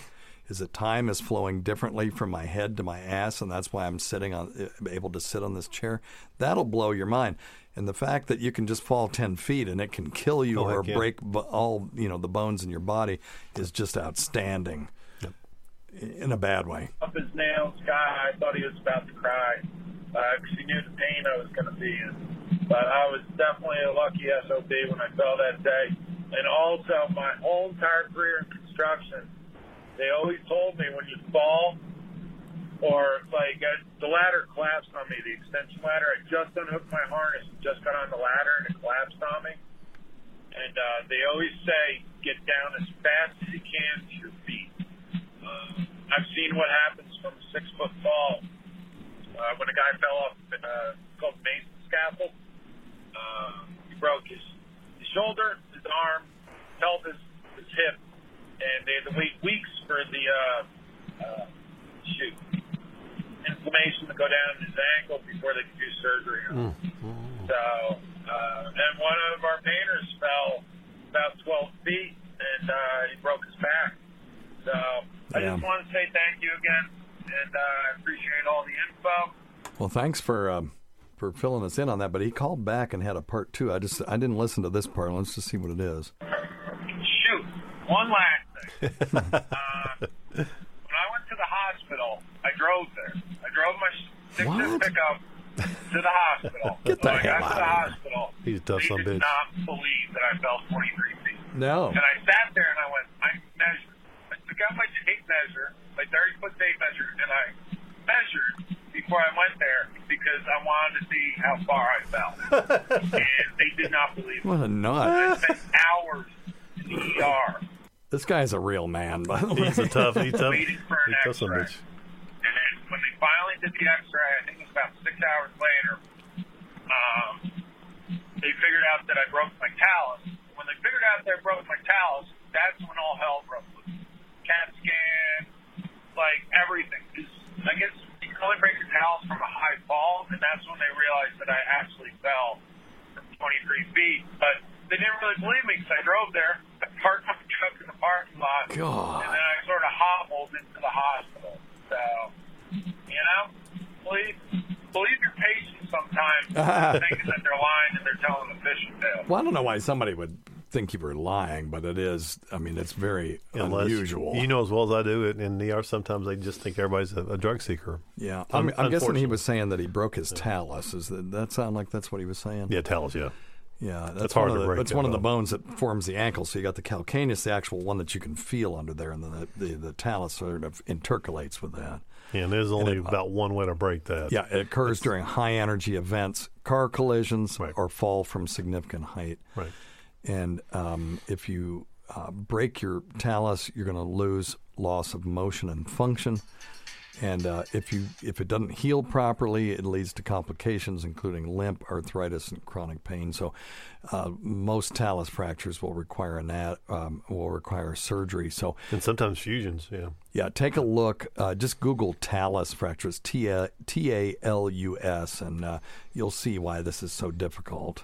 E: Is that time is flowing differently from my head to my ass, and that's why I'm sitting on, uh, able to sit on this chair. That'll blow your mind. And the fact that you can just fall ten feet and it can kill you
F: Oh,
E: or
F: yeah.
E: break all you know the bones in your body is just outstanding. In a bad way.
J: Up his nails, guy. I thought he was about to cry because he knew the pain I was going to be in. But I was definitely a lucky SOB when I fell that day. And also, my whole entire career in construction, they always told me when you fall, or like uh, the ladder collapsed on me, the extension ladder. I just unhooked my harness and just got on the ladder and it collapsed on me. And uh, they always say get down as fast as you can to your feet. Uh, I've seen what happens from a six foot fall. Uh, when a guy fell off a called Mason scaffold, uh, he broke his, his shoulder, his arm, pelvis, his hip, and they had to wait weeks for the uh, uh, shoot inflammation to go down in his ankle before they could do surgery. on him. So, uh, and one of our painters fell about 12 feet and uh, he broke his back. So, I
E: Yeah.
J: just want to say thank you again, and uh, I appreciate all the info.
E: Well, thanks for um, for filling us in on that. But he called back and had a part two. I just I didn't listen to this part. Let's just see what it is.
J: Shoot, one last thing. uh, when I went to the hospital, I drove there. I drove my six pickup to the hospital. *laughs*
E: Get the hell
J: got to the
E: here.
J: hospital,
F: He's a tough
J: they
F: son
J: did
F: bitch.
J: not believe that I fell 23 feet.
E: No.
J: And I sat there and I went, I measured. I took out my tape measure, my 30 foot tape measure, and I measured before I went there because I wanted to see how far I fell. *laughs* and they did not believe me.
E: What a nut!
J: I spent hours in the ER
E: This guy's a real man, by the way.
F: He's a tough. He's *laughs* tough.
J: waiting for an
F: He's tough son of a
J: X-ray.
F: bitch.
J: And then when they finally did the X-ray, I think it was about six hours later, um, they figured out that I broke my talus. When they figured out that I broke my talus, that's when all hell broke loose. CAT scan, like everything. 'Cause I guess you can only break your talus from a high fall, and that's when they realized that I actually fell from 23 feet. But they didn't really believe me because I drove there, I parked my truck in the parking lot,
E: God.
J: and then I sort of hobbled into the hospital. So, you know, believe believe your patients sometimes, *laughs* thinking that they're lying and they're telling a fishing tale.
E: Well, I don't know why somebody would think you were lying, but it is. I mean, it's very
F: Unless
E: unusual.
F: you know as well as I do it in the ER, sometimes they just think everybody's a, a drug seeker.
E: yeah, I'm, I'm guessing he was saying that he broke his talus. Is that that sound like that's what he was saying?
F: Yeah, tell us. Yeah,
E: Yeah, that's,
F: That's hard
E: one
F: to
E: of the,
F: break
E: That's
F: that
E: one of the bones that forms the ankle. So you got the calcaneus, the actual one that you can feel under there, and then the the, the talus sort of intercalates with that.
F: yeah. And there's only
E: it-
F: about one way to break that.
E: Yeah, it occurs during high energy events, car collisions,
F: Right.
E: or fall from significant height.
F: Right.
E: And um, if you uh, break your talus, you're going to lose loss of motion and function. And uh, if you if it doesn't heal properly, it leads to complications, including limp, arthritis, and chronic pain. So, uh, most talus fractures will require an um, will require surgery. So,
F: And sometimes fusions. Yeah.
E: yeah, take a look. Uh, just Google talus fractures, T A T A L U S, and uh, you'll see why this is so difficult.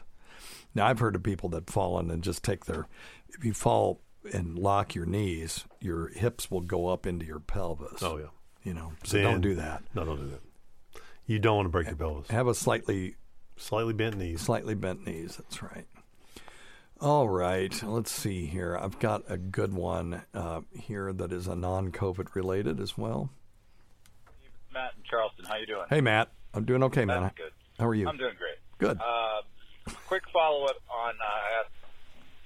E: Now, I've heard of people that fall in and just take their. If you fall and lock your knees, your hips will go up into your pelvis.
F: Oh yeah.
E: You know, so
F: Then-
E: don't do that.
F: No, don't do that. You don't want to break your pelvis.
E: Have a slightly
F: Slightly bent knees.
E: slightly bent knees. That's right. All right, let's see here. I've got a good one uh, here that is a non-COVID related as well.
K: Matt in Charleston. How you doing?
E: Hey, Matt. I'm doing okay, man.
K: That's good.
E: How are you?
K: I'm doing great.
E: Good.
K: Uh, quick follow up on uh, I asked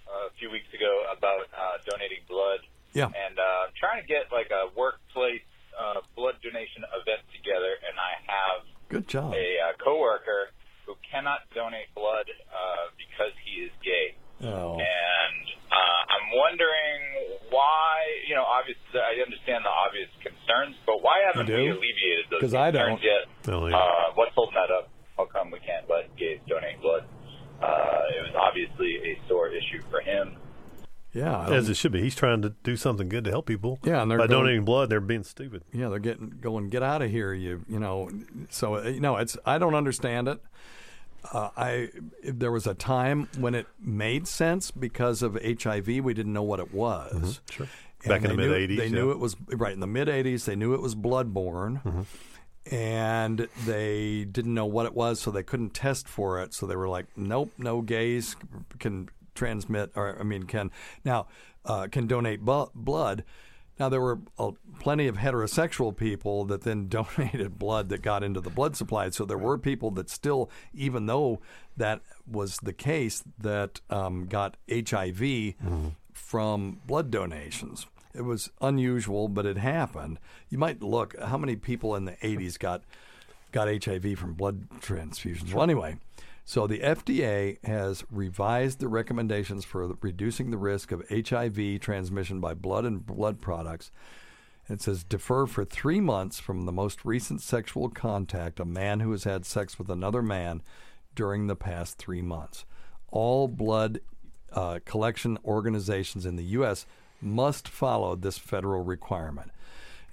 K: uh, a few weeks ago about uh, donating blood.
E: Yeah.
K: And uh, I'm trying to get like a workplace uh, blood donation event together, and I have
E: Good job.
K: a uh, coworker who cannot donate blood uh, because he is gay.
E: Oh.
K: And uh, I'm wondering why, you know, obviously, I understand the obvious concerns, but why haven't
E: do?
K: we alleviated those
E: 'Cause I
K: concerns
E: don't.
K: yet?
F: No, yeah.
K: Uh, what's holding that up? How come we can't let gays donate blood? Uh,
E: Yeah, I
F: as it should be. He's trying to do something good to help people.
E: Yeah, and they're
F: by
E: going-
F: donating blood, they're being stupid.
E: Yeah, they're getting going. Get out of here, you you know. So uh, you know, it's I don't understand it. Uh, I there was a time when it made sense because of HIV. We didn't know what it was.
F: Mhm, sure.
E: And
F: Back in the mid-eighties,
E: they
F: yeah.
E: knew it was right in the mid '80s. They knew it was bloodborne,
F: Mm-hmm.
E: and they didn't know what it was, so they couldn't test for it. So they were like, "Nope, no gays can transmit, or I mean, can now uh, can donate bu- blood." Now there were uh, plenty of heterosexual people that then *laughs* donated blood that got into the blood supply. So there were people that still, even though that was the case, that um, got HIV from blood donations. It was unusual, but it happened. You might look how many people in the 80s got got HIV from blood transfusions. Well, anyway, so the FDA has revised the recommendations for reducing the risk of HIV transmission by blood and blood products. It says defer for three months from the most recent sexual contact a man who has had sex with another man during the past three months. All blood uh, collection organizations in the U.S. must follow this federal requirement.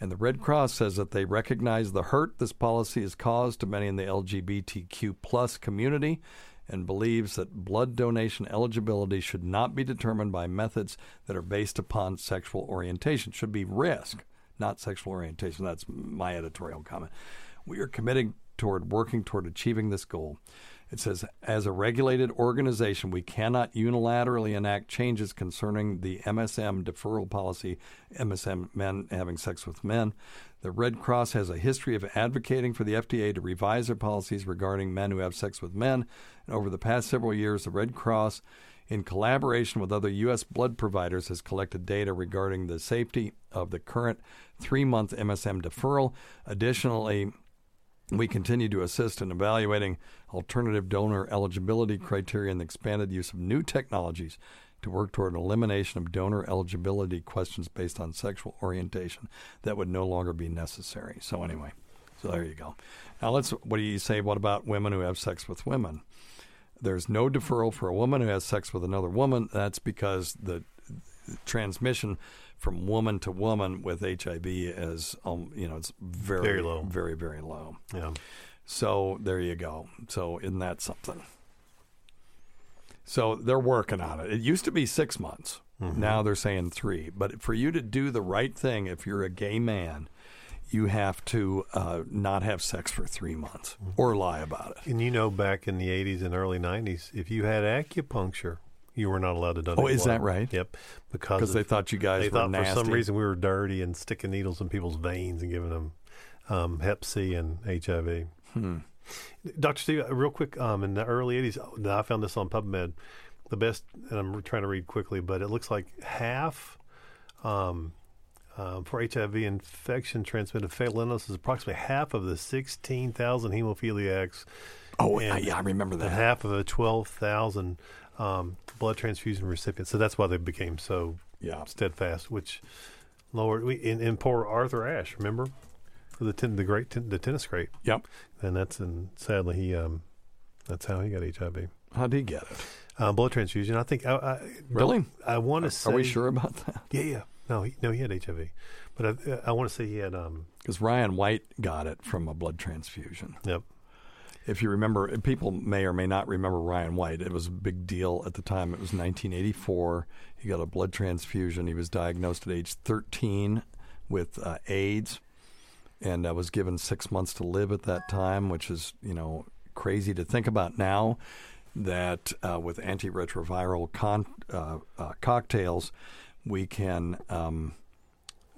E: And the Red Cross says that they recognize the hurt this policy has caused to many in the LGBTQ plus community and believes that blood donation eligibility should not be determined by methods that are based upon sexual orientation. Should be risk, not sexual orientation. That's my editorial comment. We are committing toward working toward achieving this goal. It says, as a regulated organization, we cannot unilaterally enact changes concerning the MSM deferral policy, MSM men having sex with men. The Red Cross has a history of advocating for the FDA to revise their policies regarding men who have sex with men. And over the past several years, the Red Cross, in collaboration with other U.S. blood providers, has collected data regarding the safety of the current three month MSM deferral. Additionally, we continue to assist in evaluating alternative donor eligibility criteria and the expanded use of new technologies to work toward an elimination of donor eligibility questions based on sexual orientation that would no longer be necessary. So, anyway, so there you go. Now, let's, what do you say? What about women who have sex with women? There's no deferral for a woman who has sex with another woman. That's because the transmission from woman to woman with HIV is, um, you know, it's very,
F: Very low.
E: very, very low.
F: Yeah.
E: So there you go. So isn't that something? So they're working on it. It used to be six months.
F: Mm-hmm.
E: Now they're saying three. But for you to do the right thing, if you're a gay man, you have to uh, not have sex for three months
F: Mm-hmm.
E: or lie about it.
F: And you know, back in the 80s and early 90s, if you had acupuncture, you were not allowed to donate
E: Oh, is
F: blood.
E: that right?
F: Yep. Because
E: 'Cause
F: of-
E: they thought you guys
F: they
E: were
F: thought for some reason we were dirty and sticking needles in people's veins and giving them um, Hep C and HIV.
E: Hmm.
F: Dr. Steve, uh, real quick, um, in the early 80s, uh, I found this on PubMed. The best, and I'm trying to read quickly, but it looks like half um, um, for HIV infection transmitted fatal illness is approximately half of the 16,000 hemophiliacs.
E: Oh,
F: and-
E: yeah, I remember that.
F: half of the 12,000 um, blood transfusion recipients. So that's why they became so
E: Yeah.
F: steadfast, which lowered. We, and, and poor Arthur Ashe, remember? The, ten, the great ten, the tennis great.
E: Yep.
F: And that's, and sadly, he um, that's how he got HIV.
E: How did he get it?
F: Uh, blood transfusion. I think. I, I,
E: Really?
F: I want to say.
E: Are we sure about that?
F: Yeah, yeah. No, he, no, he had HIV, but I, I want to say he had. Um,
E: Because Ryan White got it from a blood transfusion.
F: Yep.
E: If you remember, people may or may not remember Ryan White. It was a big deal at the time. It was 1984. He got a blood transfusion. He was diagnosed at age 13 with uh, AIDS and uh, was given six months to live at that time, which is, you know, crazy to think about now that uh, with antiretroviral con- uh, uh, cocktails, we can. Um,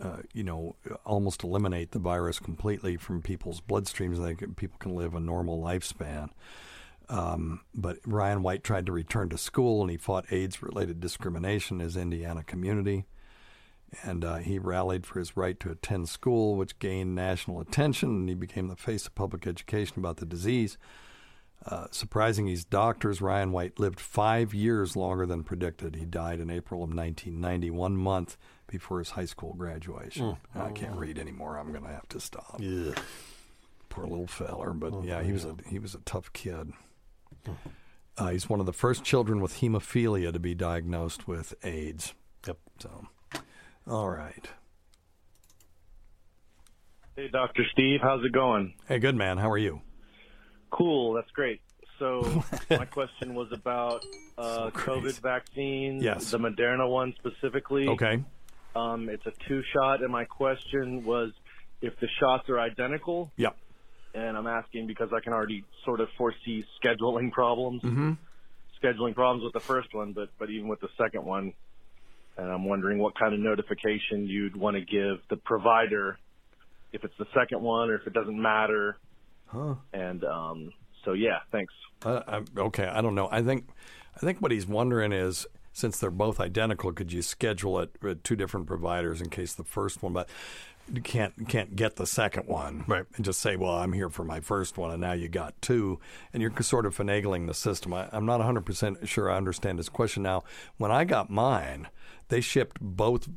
E: uh, you know, almost eliminate the virus completely from people's bloodstreams. They can, people can live a normal lifespan. Um, but Ryan White tried to return to school, and he fought AIDS-related discrimination in his Indiana community. And uh, he rallied for his right to attend school, which gained national attention, and he became the face of public education about the disease. Uh, surprising his doctors, Ryan White lived five years longer than predicted. He died in April of 1990, one month before his high school graduation. I can't read anymore. I'm going to have to stop.
F: Yeah.
E: Poor little feller, but yeah, he was a he was a tough kid. Uh, he's one of the first children with hemophilia to be diagnosed with AIDS.
F: Yep.
E: So, all right.
L: Hey, Dr. Steve, how's it going?
E: Hey, good man. How are you?
L: Cool, that's great. So, *laughs* my question was about uh, COVID vaccines,
E: Yes.
L: the Moderna one specifically.
E: Okay.
L: Um, it's a two shot, and my question was if the shots are identical.
E: Yep.
L: And I'm asking because I can already sort of foresee scheduling problems,
E: Mm-hmm.
L: scheduling problems with the first one, but but even with the second one, and I'm wondering what kind of notification you'd want to give the provider if it's the second one or if it doesn't matter.
E: Huh.
L: And um, so yeah, thanks.
E: Uh, I, okay, I don't know. I think, I think what he's wondering is, since they're both identical, could you schedule it with two different providers in case the first one, but you can't can't get the second one,
F: right?
E: And just say, well, I'm here for my first one, and now you got two, and you're sort of finagling the system. I, I'm not 100 percent sure I understand his question. Now, when I got mine, they shipped both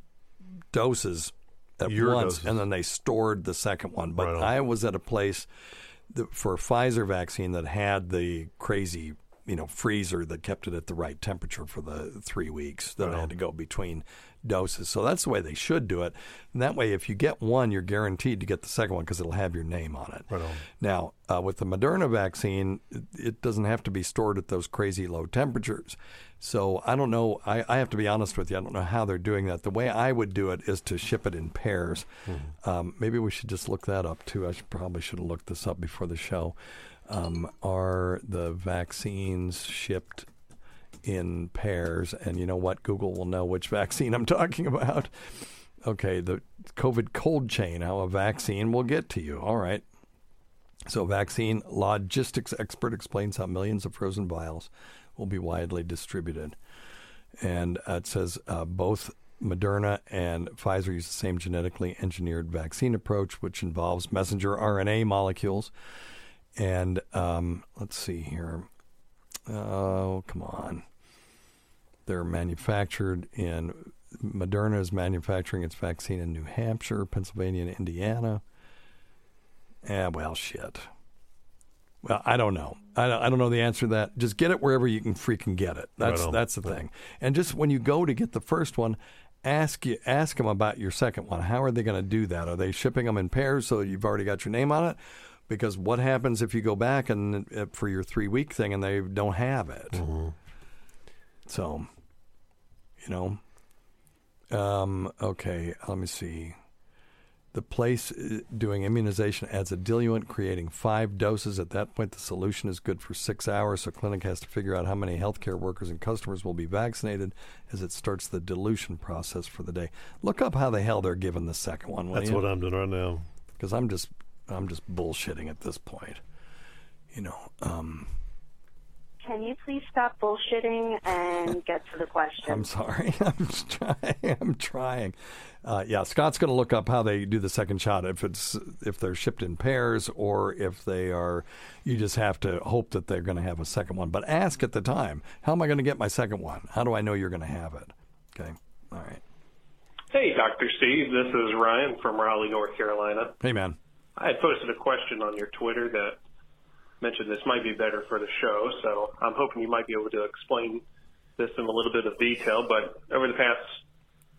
E: doses at
F: Your
E: once,
F: doses.
E: and then they stored the second one. But
F: Right.
E: I was at a place that, for a Pfizer vaccine that had the crazy, you know, freezer that kept it at the right temperature for the three weeks that I had to go between doses. So that's the way they should do it. And that way, if you get one, you're guaranteed to get the second one because it'll have your name on it.
F: Right on.
E: Now, uh, with the Moderna vaccine, it, doesn't have to be stored at those crazy low temperatures. So I don't know. I, I have to be honest with you. I don't know how they're doing that. The way I would do it is to ship it in pairs. Um, maybe we should just look that up too. I should, probably should have looked this up before the show. Um, are the vaccines shipped in pairs? And you know what? Google will know which *laughs* vaccine I'm talking about. Okay, the COVID cold chain, how a vaccine will get to you. All right. So, vaccine logistics expert explains how millions of frozen vials will be widely distributed. And uh, it says uh, both Moderna and Pfizer use the same genetically engineered vaccine approach, which involves messenger RNA molecules. And um, let's see here. Oh, come on. They're manufactured in Moderna is manufacturing its vaccine in New Hampshire, Pennsylvania, and Indiana. Yeah, well, shit. Well, I don't know. I don't, I don't know the answer to that. Just get it wherever you can freaking get it. That's
F: Right
E: that's the thing. And just when you go to get the first one, ask you ask them about your second one. How are they going to do that? Are they shipping them in pairs so you've already got your name on it? Because what happens if you go back and uh, for your three week thing and they don't have it?
F: Mm-hmm.
E: So, you know. Um, okay, let me see. The place uh, doing immunization adds a diluent, creating five doses. At that point, the solution is good for six hours. So, clinic has to figure out how many healthcare workers and customers will be vaccinated as it starts the dilution process for the day. Look up how the hell they're giving the second one.
F: That's
E: you?
F: what I'm doing right now.
E: because I'm just I'm just bullshitting at this point. You know, um,
M: Can you please stop bullshitting and *laughs* get to the question?
E: I'm sorry. *laughs* I'm trying. I'm trying. Uh, yeah, Scott's going to look up how they do the second shot. If it's if they're shipped in pairs or if they are, you just have to hope that they're going to have a second one. But ask at the time, how am I going to get my second one? How do I know you're going to have it? Okay. All right.
N: Hey, Dr. Steve. This is Ryan from Raleigh, North Carolina.
E: Hey, man.
N: I had posted a question on your Twitter that mentioned this might be better for the show, so I'm hoping you might be able to explain this in a little bit of detail. But over the past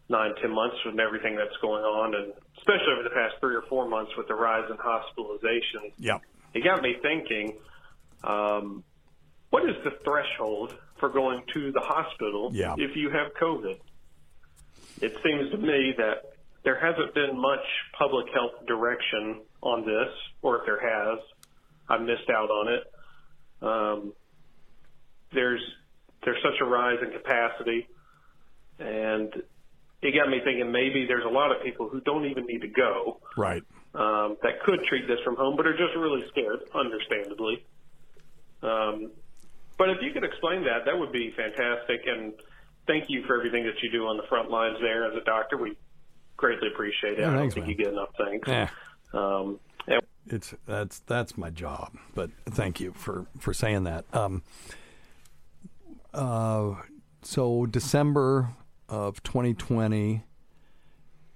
N: nine, ten months with everything that's going on, and especially over the past three or four months with the rise in hospitalizations,
E: Yeah.
N: it got me thinking, um, what is the threshold for going to the hospital
E: Yeah.
N: if you have COVID? It seems to me that there hasn't been much public health direction on this, or if there has, I missed out on it. Um, there's there's such a rise in capacity, and it got me thinking maybe there's a lot of people who don't even need to go
E: Right.
N: um, that could treat this from home, but are just really scared, understandably. Um, but if you could explain that, that would be fantastic. And thank you for everything that you do on the front lines there as a doctor. We greatly appreciate it.
E: Yeah,
N: I don't think
E: man.
N: you get enough thanks.
E: Yeah.
N: Um, and
E: It's that's that's my job. But thank you for for saying that. Um, uh, so December of 2020,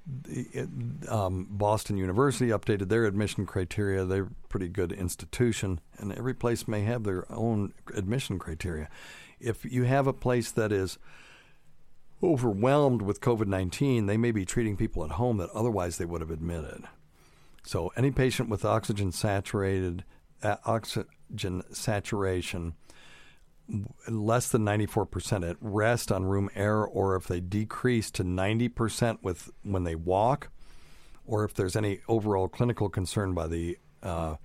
E: the, um, Boston University updated their admission criteria. They're a pretty good institution, and every place may have their own admission criteria. If you have a place that is overwhelmed with COVID 19, they may be treating people at home that otherwise they would have admitted. So, any patient with oxygen saturated, uh, oxygen saturation less than 94% at rest on room air, or if they decrease to 90% with when they walk, or if there's any overall clinical concern by the uh,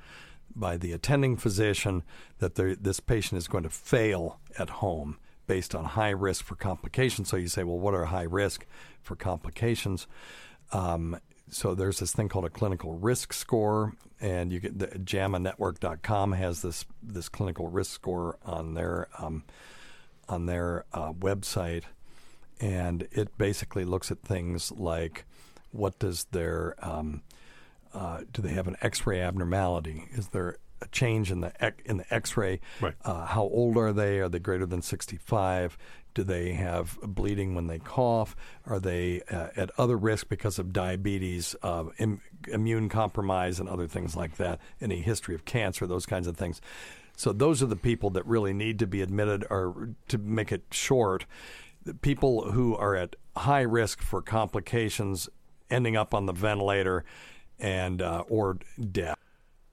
E: by the attending physician that this patient is going to fail at home based on high risk for complications. So you say, well, what are high risk for complications? Um, so there's this thing called a clinical risk score, and you get the JAMAnetwork.com has this this clinical risk score on their um, on their uh, website, and it basically looks at things like what does their um, uh, do they have an X-ray abnormality? Is there a change in the in the X-ray?
F: Right.
E: Uh, how old are they? Are they greater than 65? Do they have bleeding when they cough? Are they uh, at other risk because of diabetes, uh, Im- immune compromise, and other things like that? Any history of cancer, those kinds of things. So those are the people that really need to be admitted, or to make it short, people who are at high risk for complications, ending up on the ventilator, and uh, or death.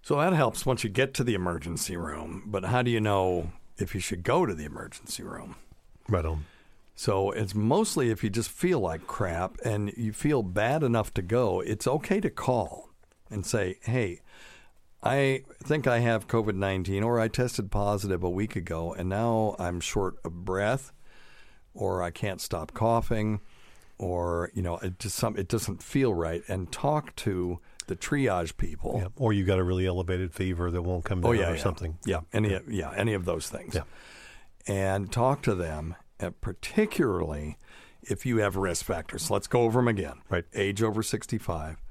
E: So that helps once you get to the emergency room. But how do you know if you should go to the emergency room?
F: Right on.
E: So it's mostly if you just feel like crap and you feel bad enough to go, it's okay to call and say, hey, I think I have COVID 19 or I tested positive a week ago and now I'm short of breath or I can't stop coughing or, you know, it just some, it doesn't feel right and talk to the triage people.
F: Yeah. Or you got a really elevated fever that won't come down
E: oh, yeah,
F: or
E: yeah.
F: something.
E: Yeah, any yeah. any of those things.
F: Yeah.
E: And talk to them, and particularly if you have risk factors. Let's go over them again.
F: Right.
E: Age over 65,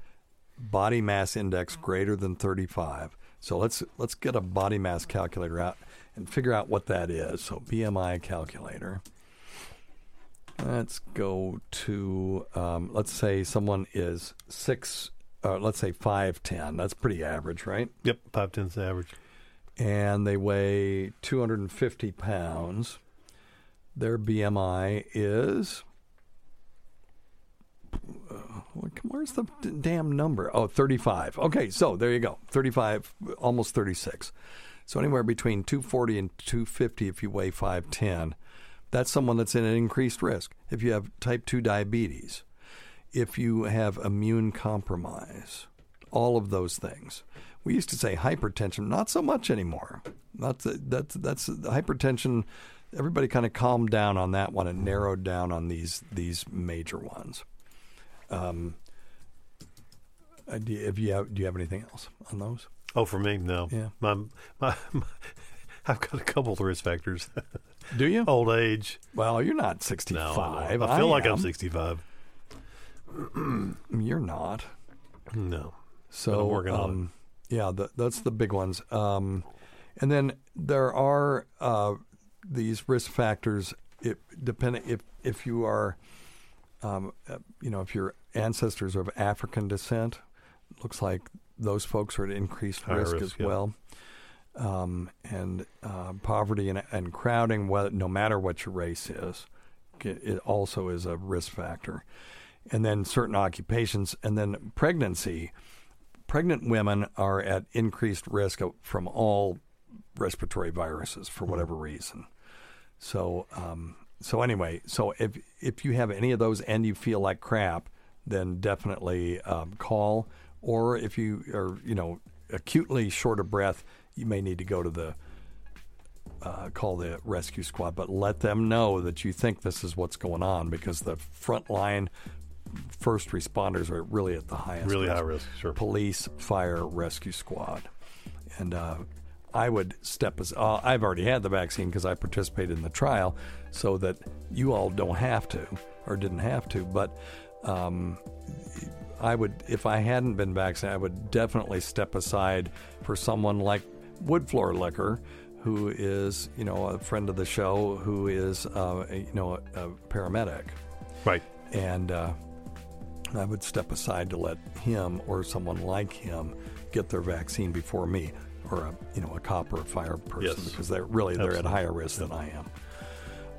E: body mass index greater than 35. So let's let's get a body mass calculator out and figure out what that is. So BMI calculator. Let's go to um, let's say someone is six uh, let's say 5'10. That's pretty average, right?
F: Yep, 5'10's average.
E: And they weigh 250 pounds. Their BMI is. Uh, where's the damn number? Oh, 35. Okay, so there you go. 35, almost 36. So anywhere between 240 and 250 if you weigh 5'10. That's someone that's in an increased risk. If you have type 2 diabetes, if you have immune compromise, all of those things. We used to say hypertension, not so much anymore. That's that's that's hypertension. Everybody kind of calmed down on that one and narrowed down on these these major ones. Um, uh, do you, you have, do you have anything else on those?
F: Oh, for me, no.
E: Yeah,
F: my, my, my *laughs* I've got a couple of risk factors.
E: Do you? *laughs*
F: Old age.
E: Well, you're not 65.
F: No, I, I feel
E: I
F: like
E: am.
F: I'm 65. *clears throat*
E: You're not.
F: No.
E: So
F: I'm working on
E: um, yeah, the, that's the big ones. Um, and then there are uh, these risk factors. It depending if if you are, um, uh, you know, if your ancestors are of African descent, looks like those folks are at increased risk,
F: risk,
E: as
F: yeah.
E: well. Um, and uh, poverty and, and crowding, no matter what your race is, it it also is a risk factor. And then certain occupations, and then pregnancy. Pregnant women are at increased risk of, from all respiratory viruses for whatever reason. So, um, so anyway, so if if you have any of those and you feel like crap, then definitely um, call. Or if you are, you know, acutely short of breath, you may need to go to the uh, call the rescue squad, but let them know that you think this is what's going on because the frontline first responders are really at the highest
F: Really high risk, sure.
E: Police, fire, rescue squad, and uh, I would step as uh, I've already had the vaccine because I participated in the trial, so that you all don't have to or didn't have to, but. Um, I would, if I hadn't been vaccinated, I would definitely step aside for someone like Woodfloor Liquor, who is, you know, a friend of the show, who is, uh, a, you know, a, a paramedic.
F: Right.
E: And uh, I would step aside to let him or someone like him get their vaccine before me, or a, you know, a cop or a fire person,
F: Yes.
E: because they're really they're at higher risk than I am.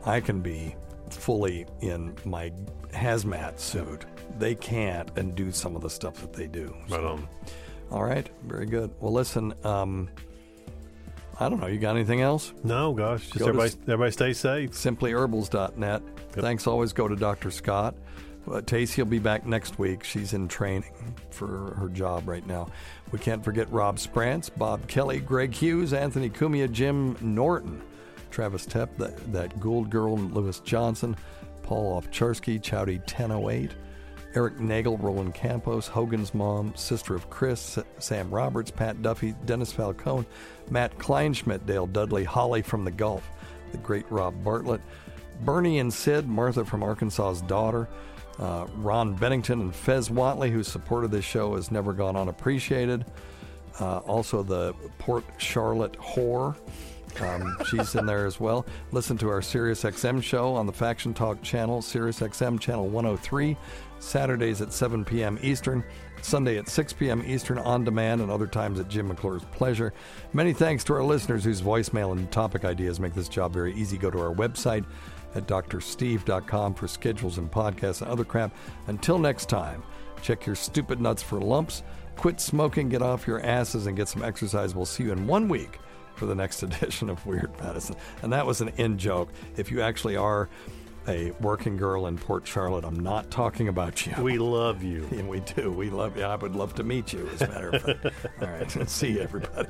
E: I can be fully in my hazmat suit. They can't and do some of the stuff that they do.
F: Right on.
E: All right, very good. Well, listen, um, I don't know. You got anything else?
F: No, gosh. Just
E: Go
F: everybody, everybody stay safe.
E: Simplyherbals.net. Thanks. Always go to Dr. Scott. Tacey will be back next week. She's in training for her job right now. We can't forget Rob Sprance, Bob Kelly, Greg Hughes, Anthony Cumia, Jim Norton, Travis Tepp, that, that Gould girl, Lewis Johnson, Paul Ofcharsky, Chowdy 1008, Eric Nagel, Roland Campos, Hogan's mom, sister of Chris, Sam Roberts, Pat Duffy, Dennis Falcone, Matt Kleinschmidt, Dale Dudley, Holly from the Gulf, the great Rob Bartlett, Bernie and Sid, Martha from Arkansas's daughter, uh, Ron Bennington and Fez Whatley, who supported this show, has never gone unappreciated. Uh, also, the Port Charlotte whore. Um, *laughs* she's in there as well. Listen to our Sirius XM show on the Faction Talk channel, Sirius XM channel 103, Saturdays at 7 p.m. Eastern, Sunday at 6 p.m. Eastern on demand, and other times at Jim McClure's pleasure. Many thanks to our listeners whose voicemail and topic ideas make this job very easy. Go to our website at drsteve.com for schedules and podcasts and other crap. Until next time, check your stupid nuts for lumps, quit smoking, get off your asses, and get some exercise. We'll see you in one week for the next *laughs* edition of Weird Medicine. And that was an in joke. If you actually are a working girl in Port Charlotte, I'm not talking about you.
F: We love you.
E: And *laughs* we do. We love you. I would love to meet you, as a matter of fact. *laughs* All right. See you, everybody.